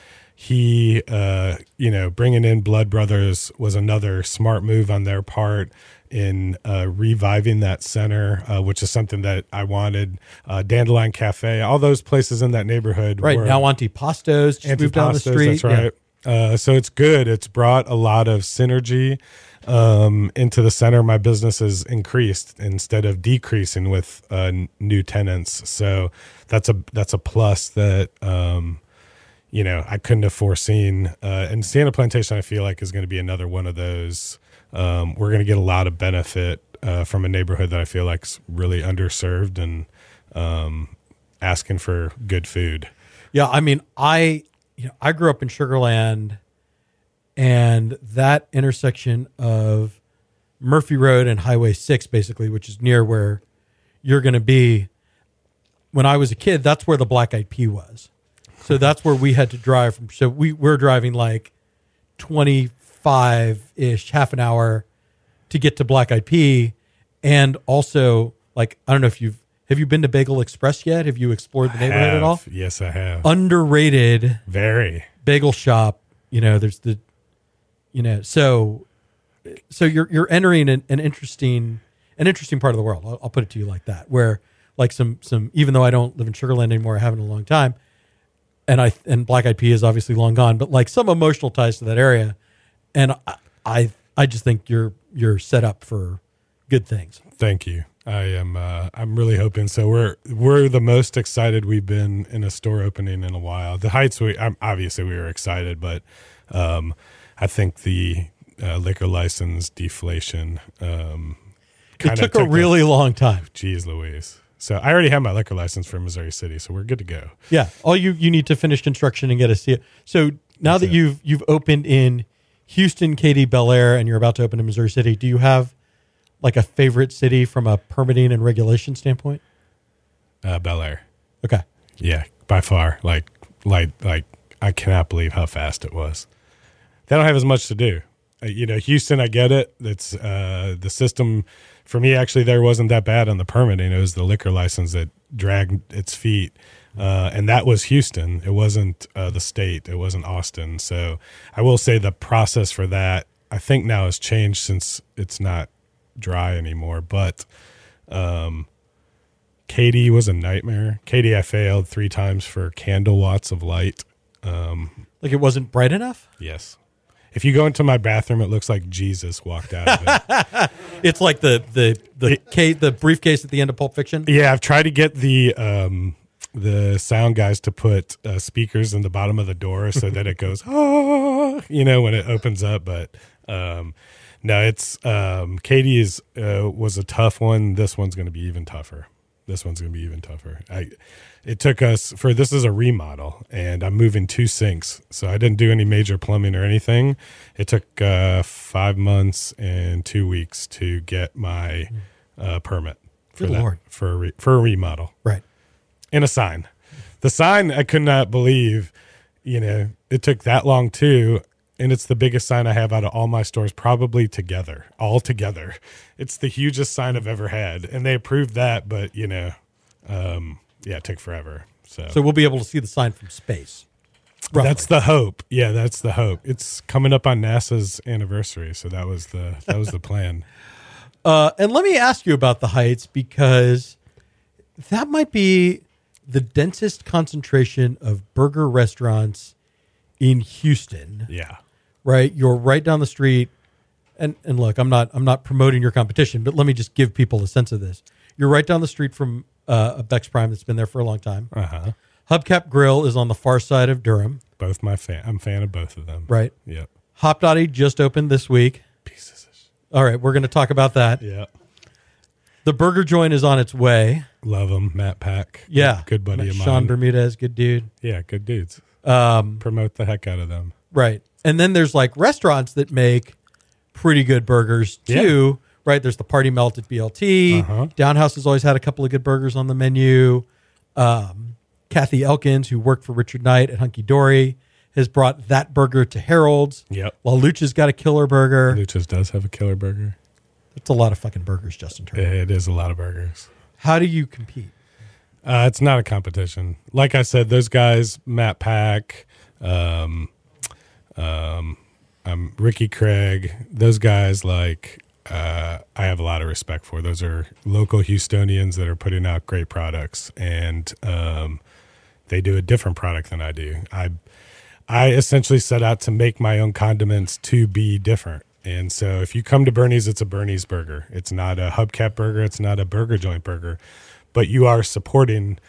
He, uh, you know, bringing in Blood Brothers was another smart move on their part in uh, reviving that center, uh, which is something that I wanted. Uh, Dandelion Cafe, all those places in that neighborhood, Right were- now, Antipastos just moved down the Antipastos, street. That's right. Uh, so it's good. It's brought a lot of synergy um, into the center. My business has increased instead of decreasing with uh, new tenants. So that's a that's a plus that um, you know I couldn't have foreseen. Uh, and Sienna Plantation, I feel like, is going to be another one of those. Um, we're going to get a lot of benefit uh, from a neighborhood that I feel like is really underserved and um, asking for good food. Yeah, I mean, I you know, I grew up in Sugarland, and that intersection of Murphy Road and Highway Six, basically, which is near where you're going to be. When I was a kid, that's where the Black Eyed Pea was. So that's where we had to drive from. So we were driving like twenty five ish, half an hour to get to Black Eyed Pea, and also like I don't know if you've have you been to Bagel Express yet? Have you explored the neighborhood at all? Yes, I have. underrated Very. bagel shop. You know, there's the, you know, so, so you're you're entering an, an interesting an interesting part of the world. I'll, I'll put it to you like that, where like some some even though I don't live in Sugarland anymore, I haven't in a long time, and I and Black Eyed Pea is obviously long gone, but like some emotional ties to that area, and I I, I just think you're you're set up for good things. Thank you. I am. Uh, I'm really hoping so. We're we're the most excited we've been in a store opening in a while. The Heights, we I'm, obviously we were excited, but um, I think the uh, liquor license deflation. Um, It kinda took a really long time. Jeez Louise. So I already have my liquor license for Missouri City, so we're good to go. Yeah, all you you need to finish construction and get a C. So now that it. you've you've opened in Houston, Katy, Bel Air, and you're about to open in Missouri City, do you have like a favorite city from a permitting and regulation standpoint? Uh, Bel Air. Okay, Yeah, by far. Like, like, like, I cannot believe how fast it was. They don't have as much to do. Uh, you know, Houston, I get it. It's uh, the system for me. Actually, there wasn't that bad on the permitting. It was the liquor license that dragged its feet, uh, and that was Houston. It wasn't uh, the state. It wasn't Austin. So I will say the process for that, I think now has changed since it's not dry anymore. But um, Katy was a nightmare. Katy, I failed three times for candle watts of light. Um, like it wasn't bright enough. yes. If you go into my bathroom, it looks like Jesus walked out of it. It's like the the the ca- the briefcase at the end of Pulp Fiction. yeah, I've tried to get the um, the sound guys to put uh, speakers in the bottom of the door so that it goes, ah, you know, when it opens up. But um, no, it's um, Katy is uh, was a tough one. This one's going to be even tougher. This one's going to be even tougher. I, it took us for this is a remodel, and I'm moving two sinks, so I didn't do any major plumbing or anything. It took uh, five months and two weeks to get my uh, permit for Good that Lord. for a re, for a remodel Right. and a sign. The sign I could not believe, you know, it took that long too. And it's the biggest sign I have out of all my stores, probably together, all together. It's the hugest sign I've ever had. And they approved that, but you know, um, yeah, it took forever. So, So we'll be able to see the sign from space. Roughly. that's the hope. Yeah, that's the hope. It's coming up on NASA's anniversary, so that was the that was the plan. Uh, and let me ask you about the Heights because that might be the densest concentration of burger restaurants in Houston. Yeah. Right? You're right down the street. And and look, I'm not I'm not promoting your competition, but let me just give people a sense of this. You're right down the street from uh, a Beck's Prime that's been there for a long time. Uh huh. Hubcap Grill is on the far side of Durham, Both my fan. I'm a fan of both of them. right? Yep. Hopdoddy just opened this week. Pieces. All right, we're going to talk about that. Yeah. The burger joint is on its way. Love them. Matt Pack. Yeah, Good buddy of mine. Sean Bermudez, good dude. yeah. Good dudes. Um, Promote the heck out of them. Right, and then there's like restaurants that make pretty good burgers too. Right, there's the Party Melt at BLT. Uh-huh. Downhouse has always had a couple of good burgers on the menu. Um, Kathy Elkins, who worked for Richard Knight at Hunky Dory, has brought that burger to Harold's. Yep. While Lucha's got a killer burger. Luchas does have a killer burger. It's a lot of fucking burgers, Justin Turner. It is a lot of burgers. How do you compete? Uh, it's not a competition. Like I said, those guys, Matt Pack, um, um, um, Ricky Craig, those guys, like, uh, I have a lot of respect for. Those are local Houstonians that are putting out great products, and um, they do a different product than I do. I, I essentially set out to make my own condiments to be different. And so if you come to Bernie's, it's a Bernie's burger. It's not a hubcap burger. It's not a burger joint burger. But you are supporting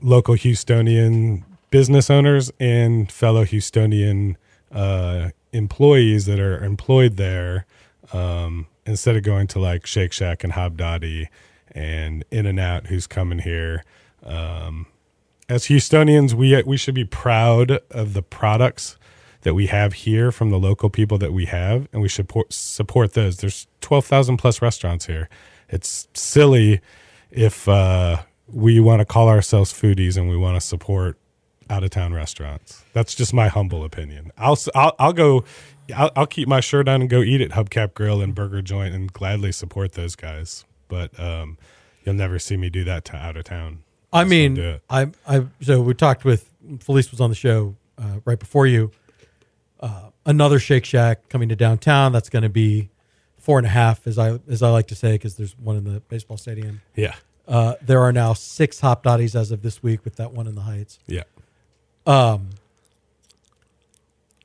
local Houstonian business owners and fellow Houstonian uh, employees that are employed there um, instead of going to like Shake Shack and Hopdoddy and In and Out who's coming here. Um, as Houstonians, we we should be proud of the products that we have here from the local people that we have, and we should support, support those. There's twelve thousand plus restaurants here. It's silly if uh, we want to call ourselves foodies and we want to support out of town restaurants. That's just my humble opinion. I'll I'll, I'll go. I'll, I'll keep my shirt on and go eat at Hubcap Grill and Burger Joint and gladly support those guys. But um, you'll never see me do that to out of town. I Just mean, don't do it. I, I, so we talked with Felice was on the show uh, right before you. Uh, another Shake Shack coming to downtown. That's going to be four and a half, as I as I like to say, because there's one in the baseball stadium. Yeah, Uh, there are now six Hopdoddys as of this week, with that one in the Heights. yeah, Um,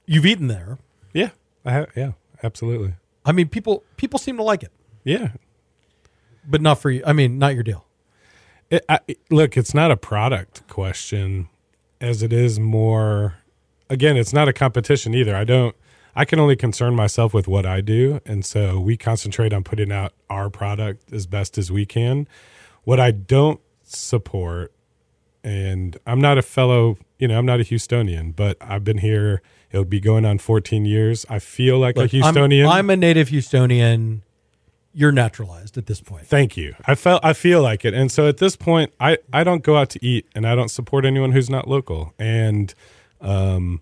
you've eaten there. yeah. I have, yeah, absolutely. I mean, people people seem to like it, Yeah, but not for you. I mean, not your deal. It, I, it- look, it's not a product question as it is more. Again, it's not a competition either. I don't. I can only concern myself with what I do, and so we concentrate on putting out our product as best as we can. What I don't support, and I'm not a fellow, you know, I'm not a Houstonian, but I've been here. It'll be going on 14 years. I feel like Look, a I'm- Houstonian. I'm, a native Houstonian. You're naturalized at this point. Thank you. I felt I feel like it. And so at this point I I don't go out to eat and I don't support anyone who's not local. And um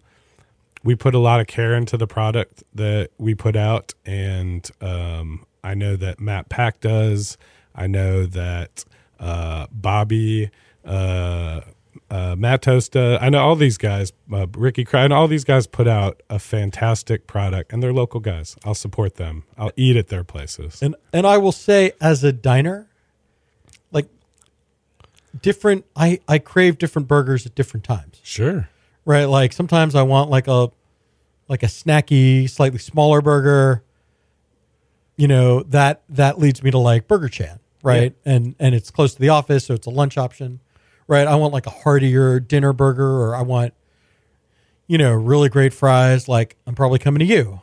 we put a lot of care into the product that we put out and um I know that Matt Pack does. I know that uh Bobby uh uh, Matt Tosta, I know all these guys, uh, Ricky Craig, and all these guys put out a fantastic product, and they're local guys. I'll support them. I'll eat at their places. And and I will say, as a diner, like different, I I crave different burgers at different times. Sure. Right, like sometimes I want like a like a snacky, slightly smaller burger. You know that that leads me to like Burger Chan, right? And and it's close to the office, so it's a lunch option, right? I want like a heartier dinner burger, or I want, you know, really great fries. Like I'm probably coming to you.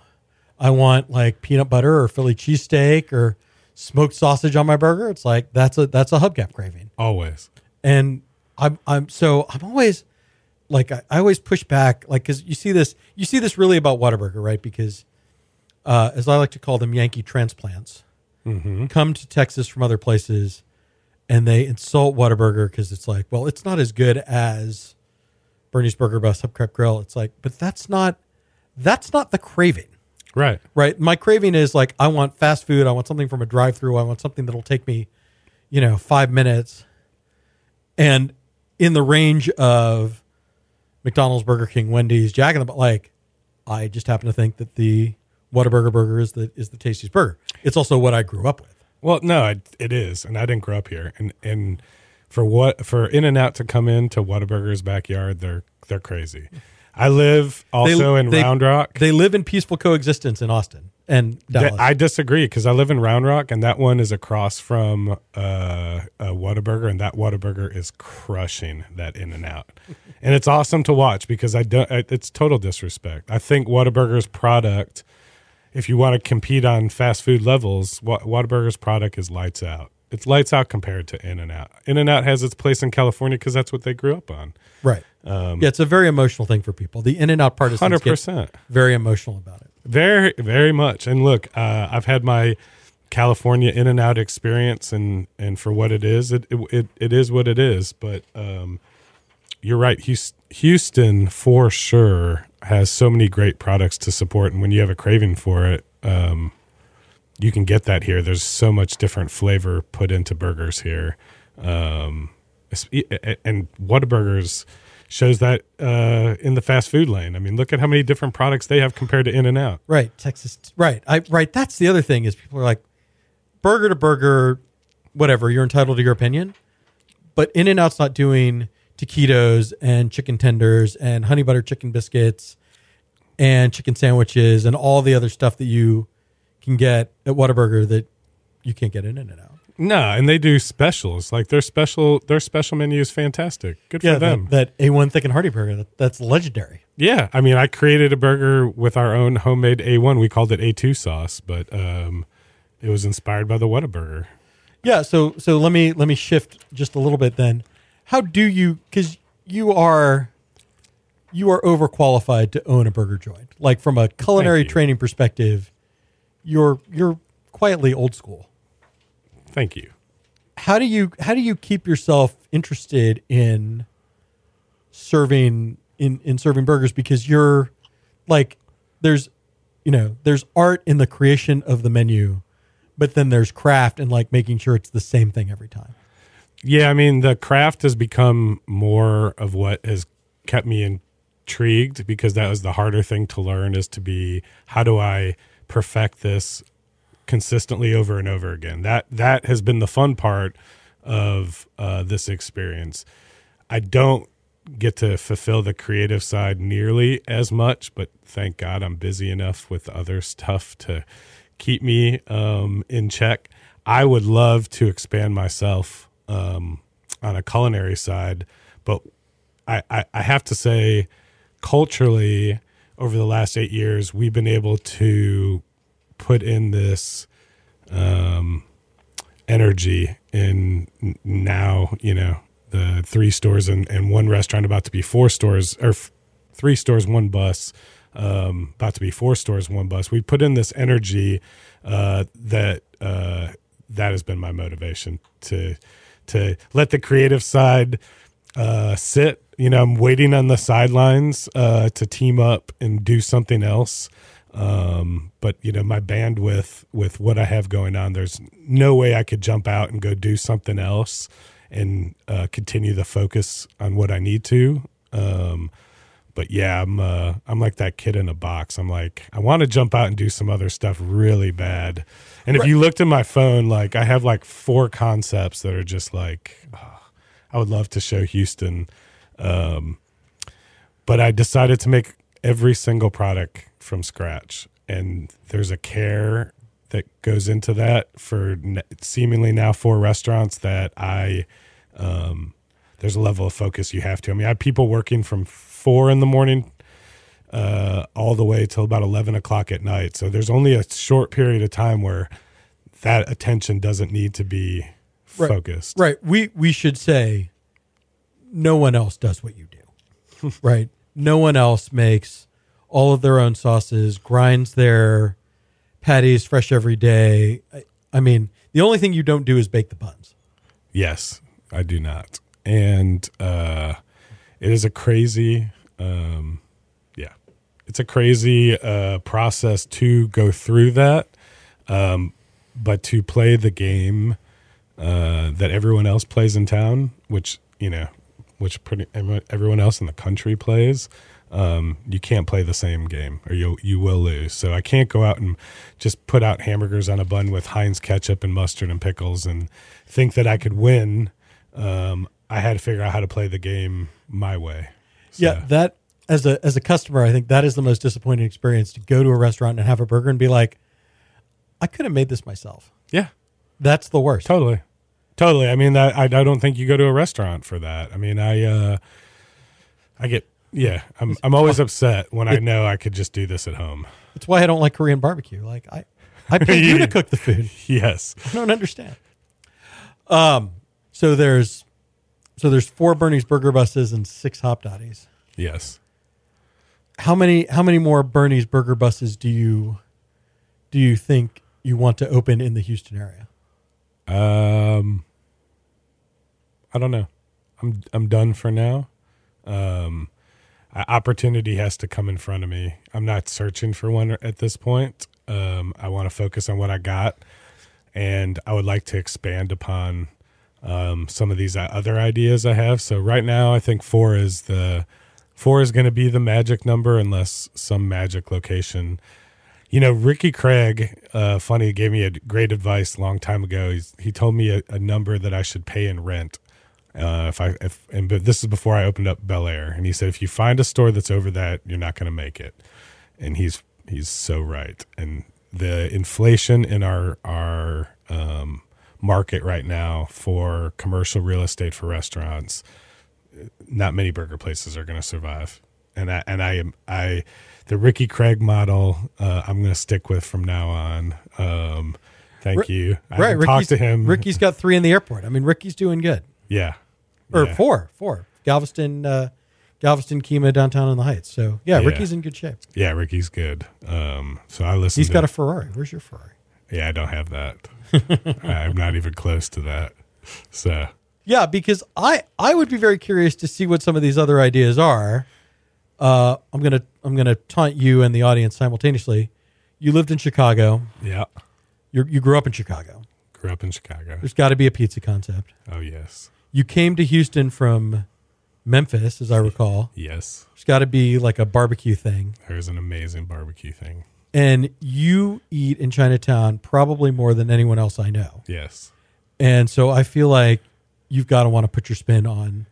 I want like peanut butter or Philly cheesesteak or smoked sausage on my burger. It's like that's a that's a hubcap craving Always. and I'm I'm so I'm always like I, I always push back like because you see this you see this really about Whataburger right because uh, as I like to call them Yankee transplants come to Texas from other places and they insult Whataburger because it's like well it's not as good as Bernie's Burger Bus Hubcap Grill it's like but that's not that's not the craving Right. right? My craving is like I want fast food. I want something from a drive-through. I want something that'll take me, you know, five minutes, and in the range of McDonald's, Burger King, Wendy's, Jack in the Box. Like, I just happen to think that the Whataburger burger is the is the tastiest burger. It's also what I grew up with. Well, no, it, it is, and I didn't grow up here. And and for what for In and Out to come in to Whataburger's backyard, they're they're crazy. I live also in they- Round Rock. They live in peaceful coexistence in Austin and Dallas. I disagree because I live in Round Rock, and that one is across from uh, uh, Whataburger, and that Whataburger is crushing that In and Out, and it's awesome to watch because I don't. It's total disrespect. I think Whataburger's product, if you want to compete on fast food levels, Wha- Whataburger's product is lights out. It's lights out compared to In and Out. In and Out has its place in California because that's what they grew up on. right. yeah, it's a very emotional thing for people. The in and out part is hundred percent very emotional about it. Very, very much. And look, uh, I've had my California in and out experience, and and for what it is, it it, it is what it is. But um, you're right. Houston for sure has so many great products to support, and when you have a craving for it, um, you can get that here. There's so much different flavor put into burgers here, um, and Whataburgers shows that uh, in the fast food lane. I mean, look at how many different products they have compared to In and Out. Right, Texas. Right, I right. That's the other thing is people are like, burger to burger, whatever. You're entitled to your opinion, but In and Out's not doing taquitos and chicken tenders and honey butter chicken biscuits and chicken sandwiches and all the other stuff that you can get at Whataburger that you can't get in In and Out. No, and they do specials. Like their special their special menu is fantastic. Good for them. that, that A1 thick and hearty burger. That, that's legendary. yeah, I mean, I created a burger with our own homemade A1. We called it A2 sauce, but um, it was inspired by the Whataburger. Yeah, so so let me let me shift just a little bit then. How do you cuz you are you are overqualified to own a burger joint. Like from a culinary training perspective, you're you're quietly old school. Thank you. How do you how do you keep yourself interested in serving in in serving burgers because you're like there's you know, there's art in the creation of the menu, but then there's craft and like making sure it's the same thing every time. Yeah, I mean, the craft has become more of what has kept me intrigued because that was the harder thing to learn is to be how do I perfect this consistently over and over again. That that has been the fun part of uh, this experience. I don't get to fulfill the creative side nearly as much, but thank God I'm busy enough with other stuff to keep me um, in check. I would love to expand myself um, on a culinary side, but I, I, I have to say, culturally, over the last eight years, we've been able to put in this um, energy in now, you know, the three stores and, and one restaurant about to be four stores or f- three stores, one bus, um, about to be four stores, one bus. We put in this energy uh, that uh, that has been my motivation to to let the creative side uh, sit. You know, I'm waiting on the sidelines uh, to team up and do something else. Um, but you know, my bandwidth with what I have going on, there's no way I could jump out and go do something else and uh, continue the focus on what I need to. Um, but yeah, I'm uh, I'm like that kid in a box. I'm like, I want to jump out and do some other stuff really bad. And if you looked at my phone, like I have like four concepts that are just like, oh, I would love to show Houston. Um, but I decided to make every single product from scratch, and there's a care that goes into that for seemingly now four restaurants that I um, there's a level of focus you have to. I mean, I have people working from four in the morning uh, all the way till about eleven o'clock at night. So there's only a short period of time where that attention doesn't need to be Right. focused. Right. We we should say no one else does what you do. right. No one else makes all of their own sauces, grinds their patties fresh every day. I, I mean, the only thing you don't do is bake the buns. Yes, I do not. And uh, it is a crazy, um, yeah, it's a crazy uh, process to go through that. Um, but to play the game uh, that everyone else plays in town, which, you know, which pretty everyone everyone else in the country plays, um, you can't play the same game or you you will lose. So I can't go out and just put out hamburgers on a bun with Heinz ketchup and mustard and pickles and think that I could win. Um, I had to figure out how to play the game my way. So, Yeah, that as a as a customer, I think that is the most disappointing experience to go to a restaurant and have a burger and be like, I could have made this myself. Yeah, That's the worst. totally, totally. I mean, that, I I don't think you go to a restaurant for that. I mean, I uh, I get yeah. I'm I'm always upset when I know I could just do this at home. That's why I don't like Korean barbecue. Like I, I paid you to cook the food. Yes. I don't understand. Um, so there's, so there's four Bernie's Burger buses and six Hopdoddys. Yes. How many, how many more Bernie's Burger buses do you, do you think you want to open in the Houston area? Um, I don't know. I'm I'm done for now. Um, opportunity has to come in front of me. I'm not searching for one at this point. Um, I want to focus on what I got, and I would like to expand upon um, some of these other ideas I have. So right now, I think four is the four is going to be the magic number, unless some magic location you know, Ricky Craig, uh, funny, gave me a great advice a long time ago. He's, he told me a, a number that I should pay in rent. Uh, if I if and but this is before I opened up Bel Air, and he said if you find a store that's over that, you're not going to make it. And he's he's so right. And the inflation in our our um, market right now for commercial real estate for restaurants, not many burger places are going to survive. And I and I am I the Ricky Craig model uh, I'm going to stick with from now on. Um, thank Ri- you. I right. Ricky's, talked to him. Ricky's got three in the airport. I mean, Ricky's doing good. Yeah, Or Yeah. four, four. Galveston, uh, Galveston, Kemah, downtown in the Heights. So yeah, Yeah. Ricky's in good shape. Yeah, Ricky's good. Um, so I listen. He's to, got a Ferrari. Where's your Ferrari? Yeah, I don't have that. I'm not even close to that. So Yeah, because I I would be very curious to see what some of these other ideas are. Uh, I'm gonna I'm gonna taunt you and the audience simultaneously. You lived in Chicago. yeah, You you grew up in Chicago. grew up in Chicago. There's got to be a pizza concept. Oh yes, You came to Houston from Memphis, as I recall. yes. There's got to be like a barbecue thing, There's an amazing barbecue thing. and you eat in Chinatown probably more than anyone else I know. Yes. And so I feel like you've got to want to put your spin on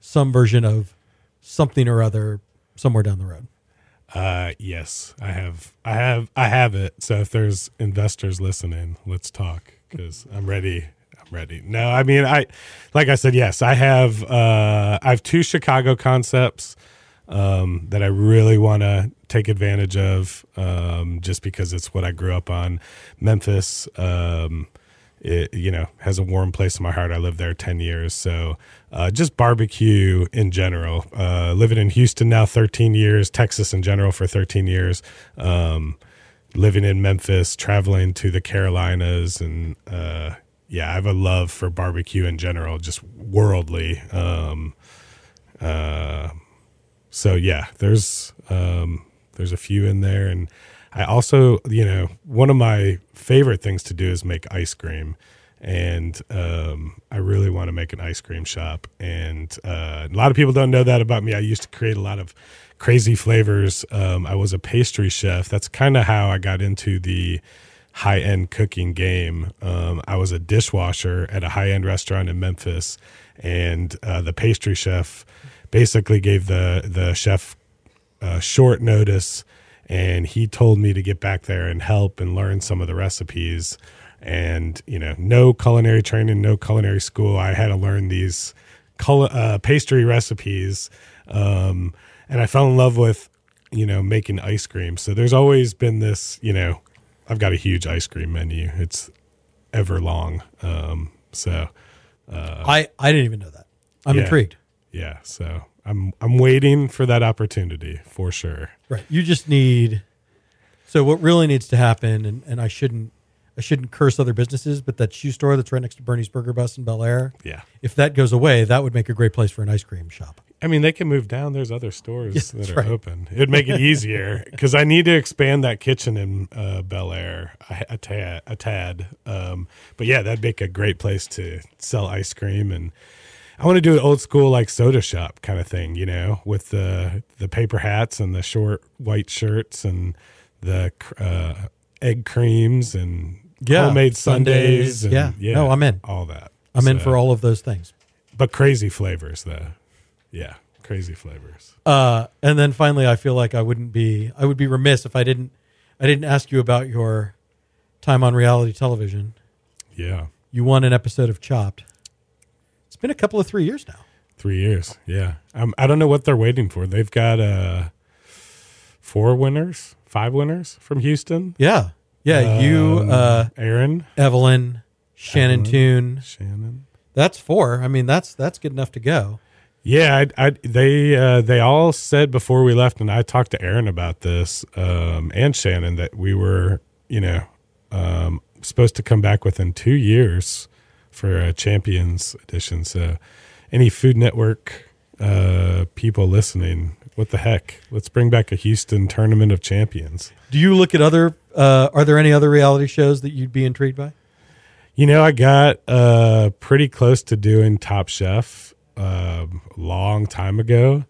some version of something or other somewhere down the road. Uh, yes, I have, I have, I have it. So if there's investors listening, let's talk because I'm ready. Ready. No, I mean, I, like I said, yes, I have, uh, I have two Chicago concepts, um, that I really want to take advantage of, um, just because it's what I grew up on. Memphis, um, it, you know, has a warm place in my heart. I lived there 10 years. So, uh, just barbecue in general. Uh, living in Houston now 13 years, Texas in general for 13 years. Um, living in Memphis, traveling to the Carolinas. And, uh, yeah, I have a love for barbecue in general, just worldly. Um, uh, so yeah, there's um, there's a few in there, and I also, you know, one of my favorite things to do is make ice cream, and um, I really want to make an ice cream shop. And uh, a lot of people don't know that about me. I used to create a lot of crazy flavors. Um, I was a pastry chef. That's kind of how I got into the high end cooking game. Um, I was a dishwasher at a high end restaurant in Memphis, and uh, the pastry chef basically gave the the chef uh, short notice, and he told me to get back there and help and learn some of the recipes. And you know, no culinary training, no culinary school. I had to learn these cul- uh, pastry recipes, um, and I fell in love with you know making ice cream. So there's always been this you know I've got a huge ice cream menu. It's ever long. Um, so I I didn't even know that. I'm Yeah. intrigued. yeah, so I'm I'm waiting for that opportunity for sure. Right. You just need. So what really needs to happen, and, and I shouldn't I shouldn't curse other businesses, but that shoe store that's right next to Bernie's Burger Bus in Bel Air. Yeah. If that goes away, that would make a great place for an ice cream shop. I mean, they can move down. There's other stores Yes, that are right. open. It'd make it easier because I need to expand that kitchen in uh, Bel Air a, a tad. A tad. Um, but yeah, that'd make a great place to sell ice cream, and I want to do an old school like soda shop kind of thing, you know, with the the paper hats and the short white shirts and the uh, egg creams and Yeah, homemade sundaes. sundaes. And, Yeah. No, I'm in. all that. I'm in for all of those things. but crazy flavors though. Yeah, crazy flavors. Uh, and then finally, I feel like I wouldn't be I would be remiss if I didn't I didn't ask you about your time on reality television. Yeah, You won an episode of Chopped. It's been a couple of three years now. three years. Yeah, um, I don't know what they're waiting for. They've got uh, four winners, five winners from Houston. Yeah, yeah. you, Um, uh, Aaron, Evelyn, Shannon Evelyn. Toon. Shannon. That's four. I mean, that's that's good enough to go. Yeah, I, I, they uh, they all said before we left, and I talked to Aaron about this um, and Shannon that we were, you know, um, supposed to come back within two years for a Champions edition. So, any Food Network uh, people listening, what the heck? Let's bring back a Houston Tournament of Champions. Do you look at other? Uh, are there any other reality shows that you'd be intrigued by? You know, I got uh, pretty close to doing Top Chef um, a long time ago,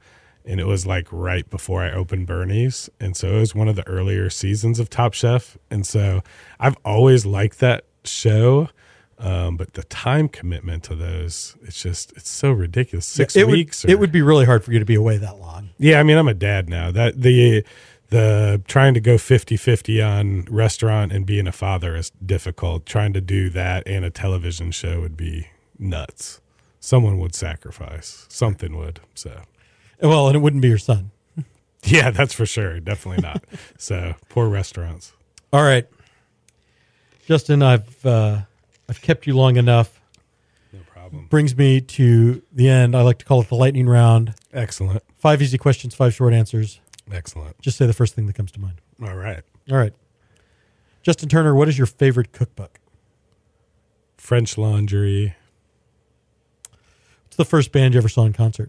and it was like right before I opened Bernie's, and so it was one of the earlier seasons of Top Chef, and so I've always liked that show. Um, but the time commitment to those, it's just it's so ridiculous. Six it weeks. Would, or- it would be really hard for you to be away that long. yeah, I mean, I'm a dad now. That the the trying to go 50-50 on restaurant and being a father is difficult. Trying to do that and a television show would be nuts. Someone would sacrifice. Something would. So, Well, and it wouldn't be your son. yeah, that's for sure. Definitely not. so, poor restaurants. All right, Justin, I've uh, I've kept you long enough. No problem. Brings me to the end. I like to call it the lightning round. Excellent. Five easy questions, five short answers. Excellent. Just say the first thing that comes to mind. All right. All right, Justin Turner, what is your favorite cookbook? French Laundry. The first band you ever saw in concert?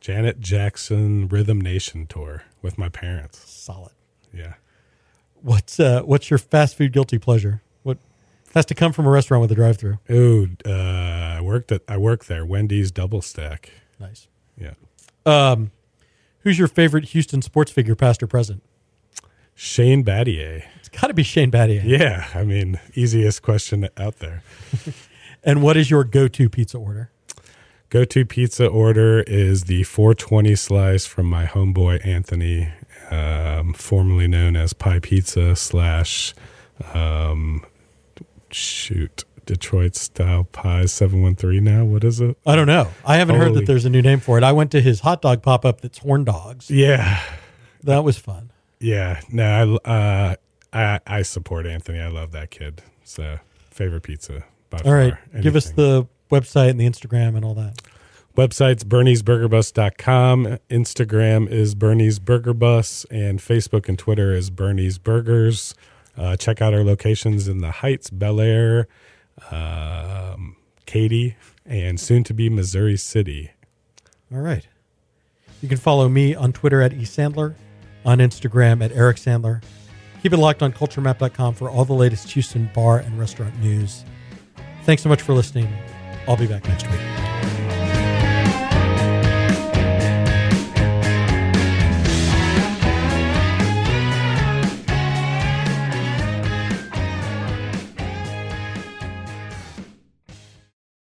Janet Jackson Rhythm Nation tour with my parents. Solid. Yeah. What's uh, what's your fast food guilty pleasure? What has to come from a restaurant with a drive-through? Ooh, uh, I worked at I worked there. Wendy's Double Stack. Nice. Yeah. Um, who's your favorite Houston sports figure, past or present? Shane Battier. It's got to be Shane Battier. Yeah, I mean, easiest question out there. And what is your go-to pizza order? Go to pizza order is the 420 slice from my homeboy Anthony, um, formerly known as Pi Pizza slash, um, shoot, Detroit style pie 713 now. What is it? I don't know. I haven't heard that there's a new name for it. I went to his hot dog pop-up that's horn dogs. Yeah. That was fun. Yeah. No, I, uh, I, I support Anthony. I love that kid. So, favorite pizza. By All right, far. give us the website and the Instagram and all that. Website's berniesburgerbus.com. Instagram is Bernie's Burger Bus, and Facebook and Twitter is Bernie's Burgers. Uh, check out our locations in the Heights, Bellaire, um, Katy, and soon to be Missouri City. All right. You can follow me on Twitter at eSandler, on Instagram at Eric Sandler. Keep it locked on culturemap.com for all the latest Houston bar and restaurant news. Thanks so much for listening. I'll be back next week.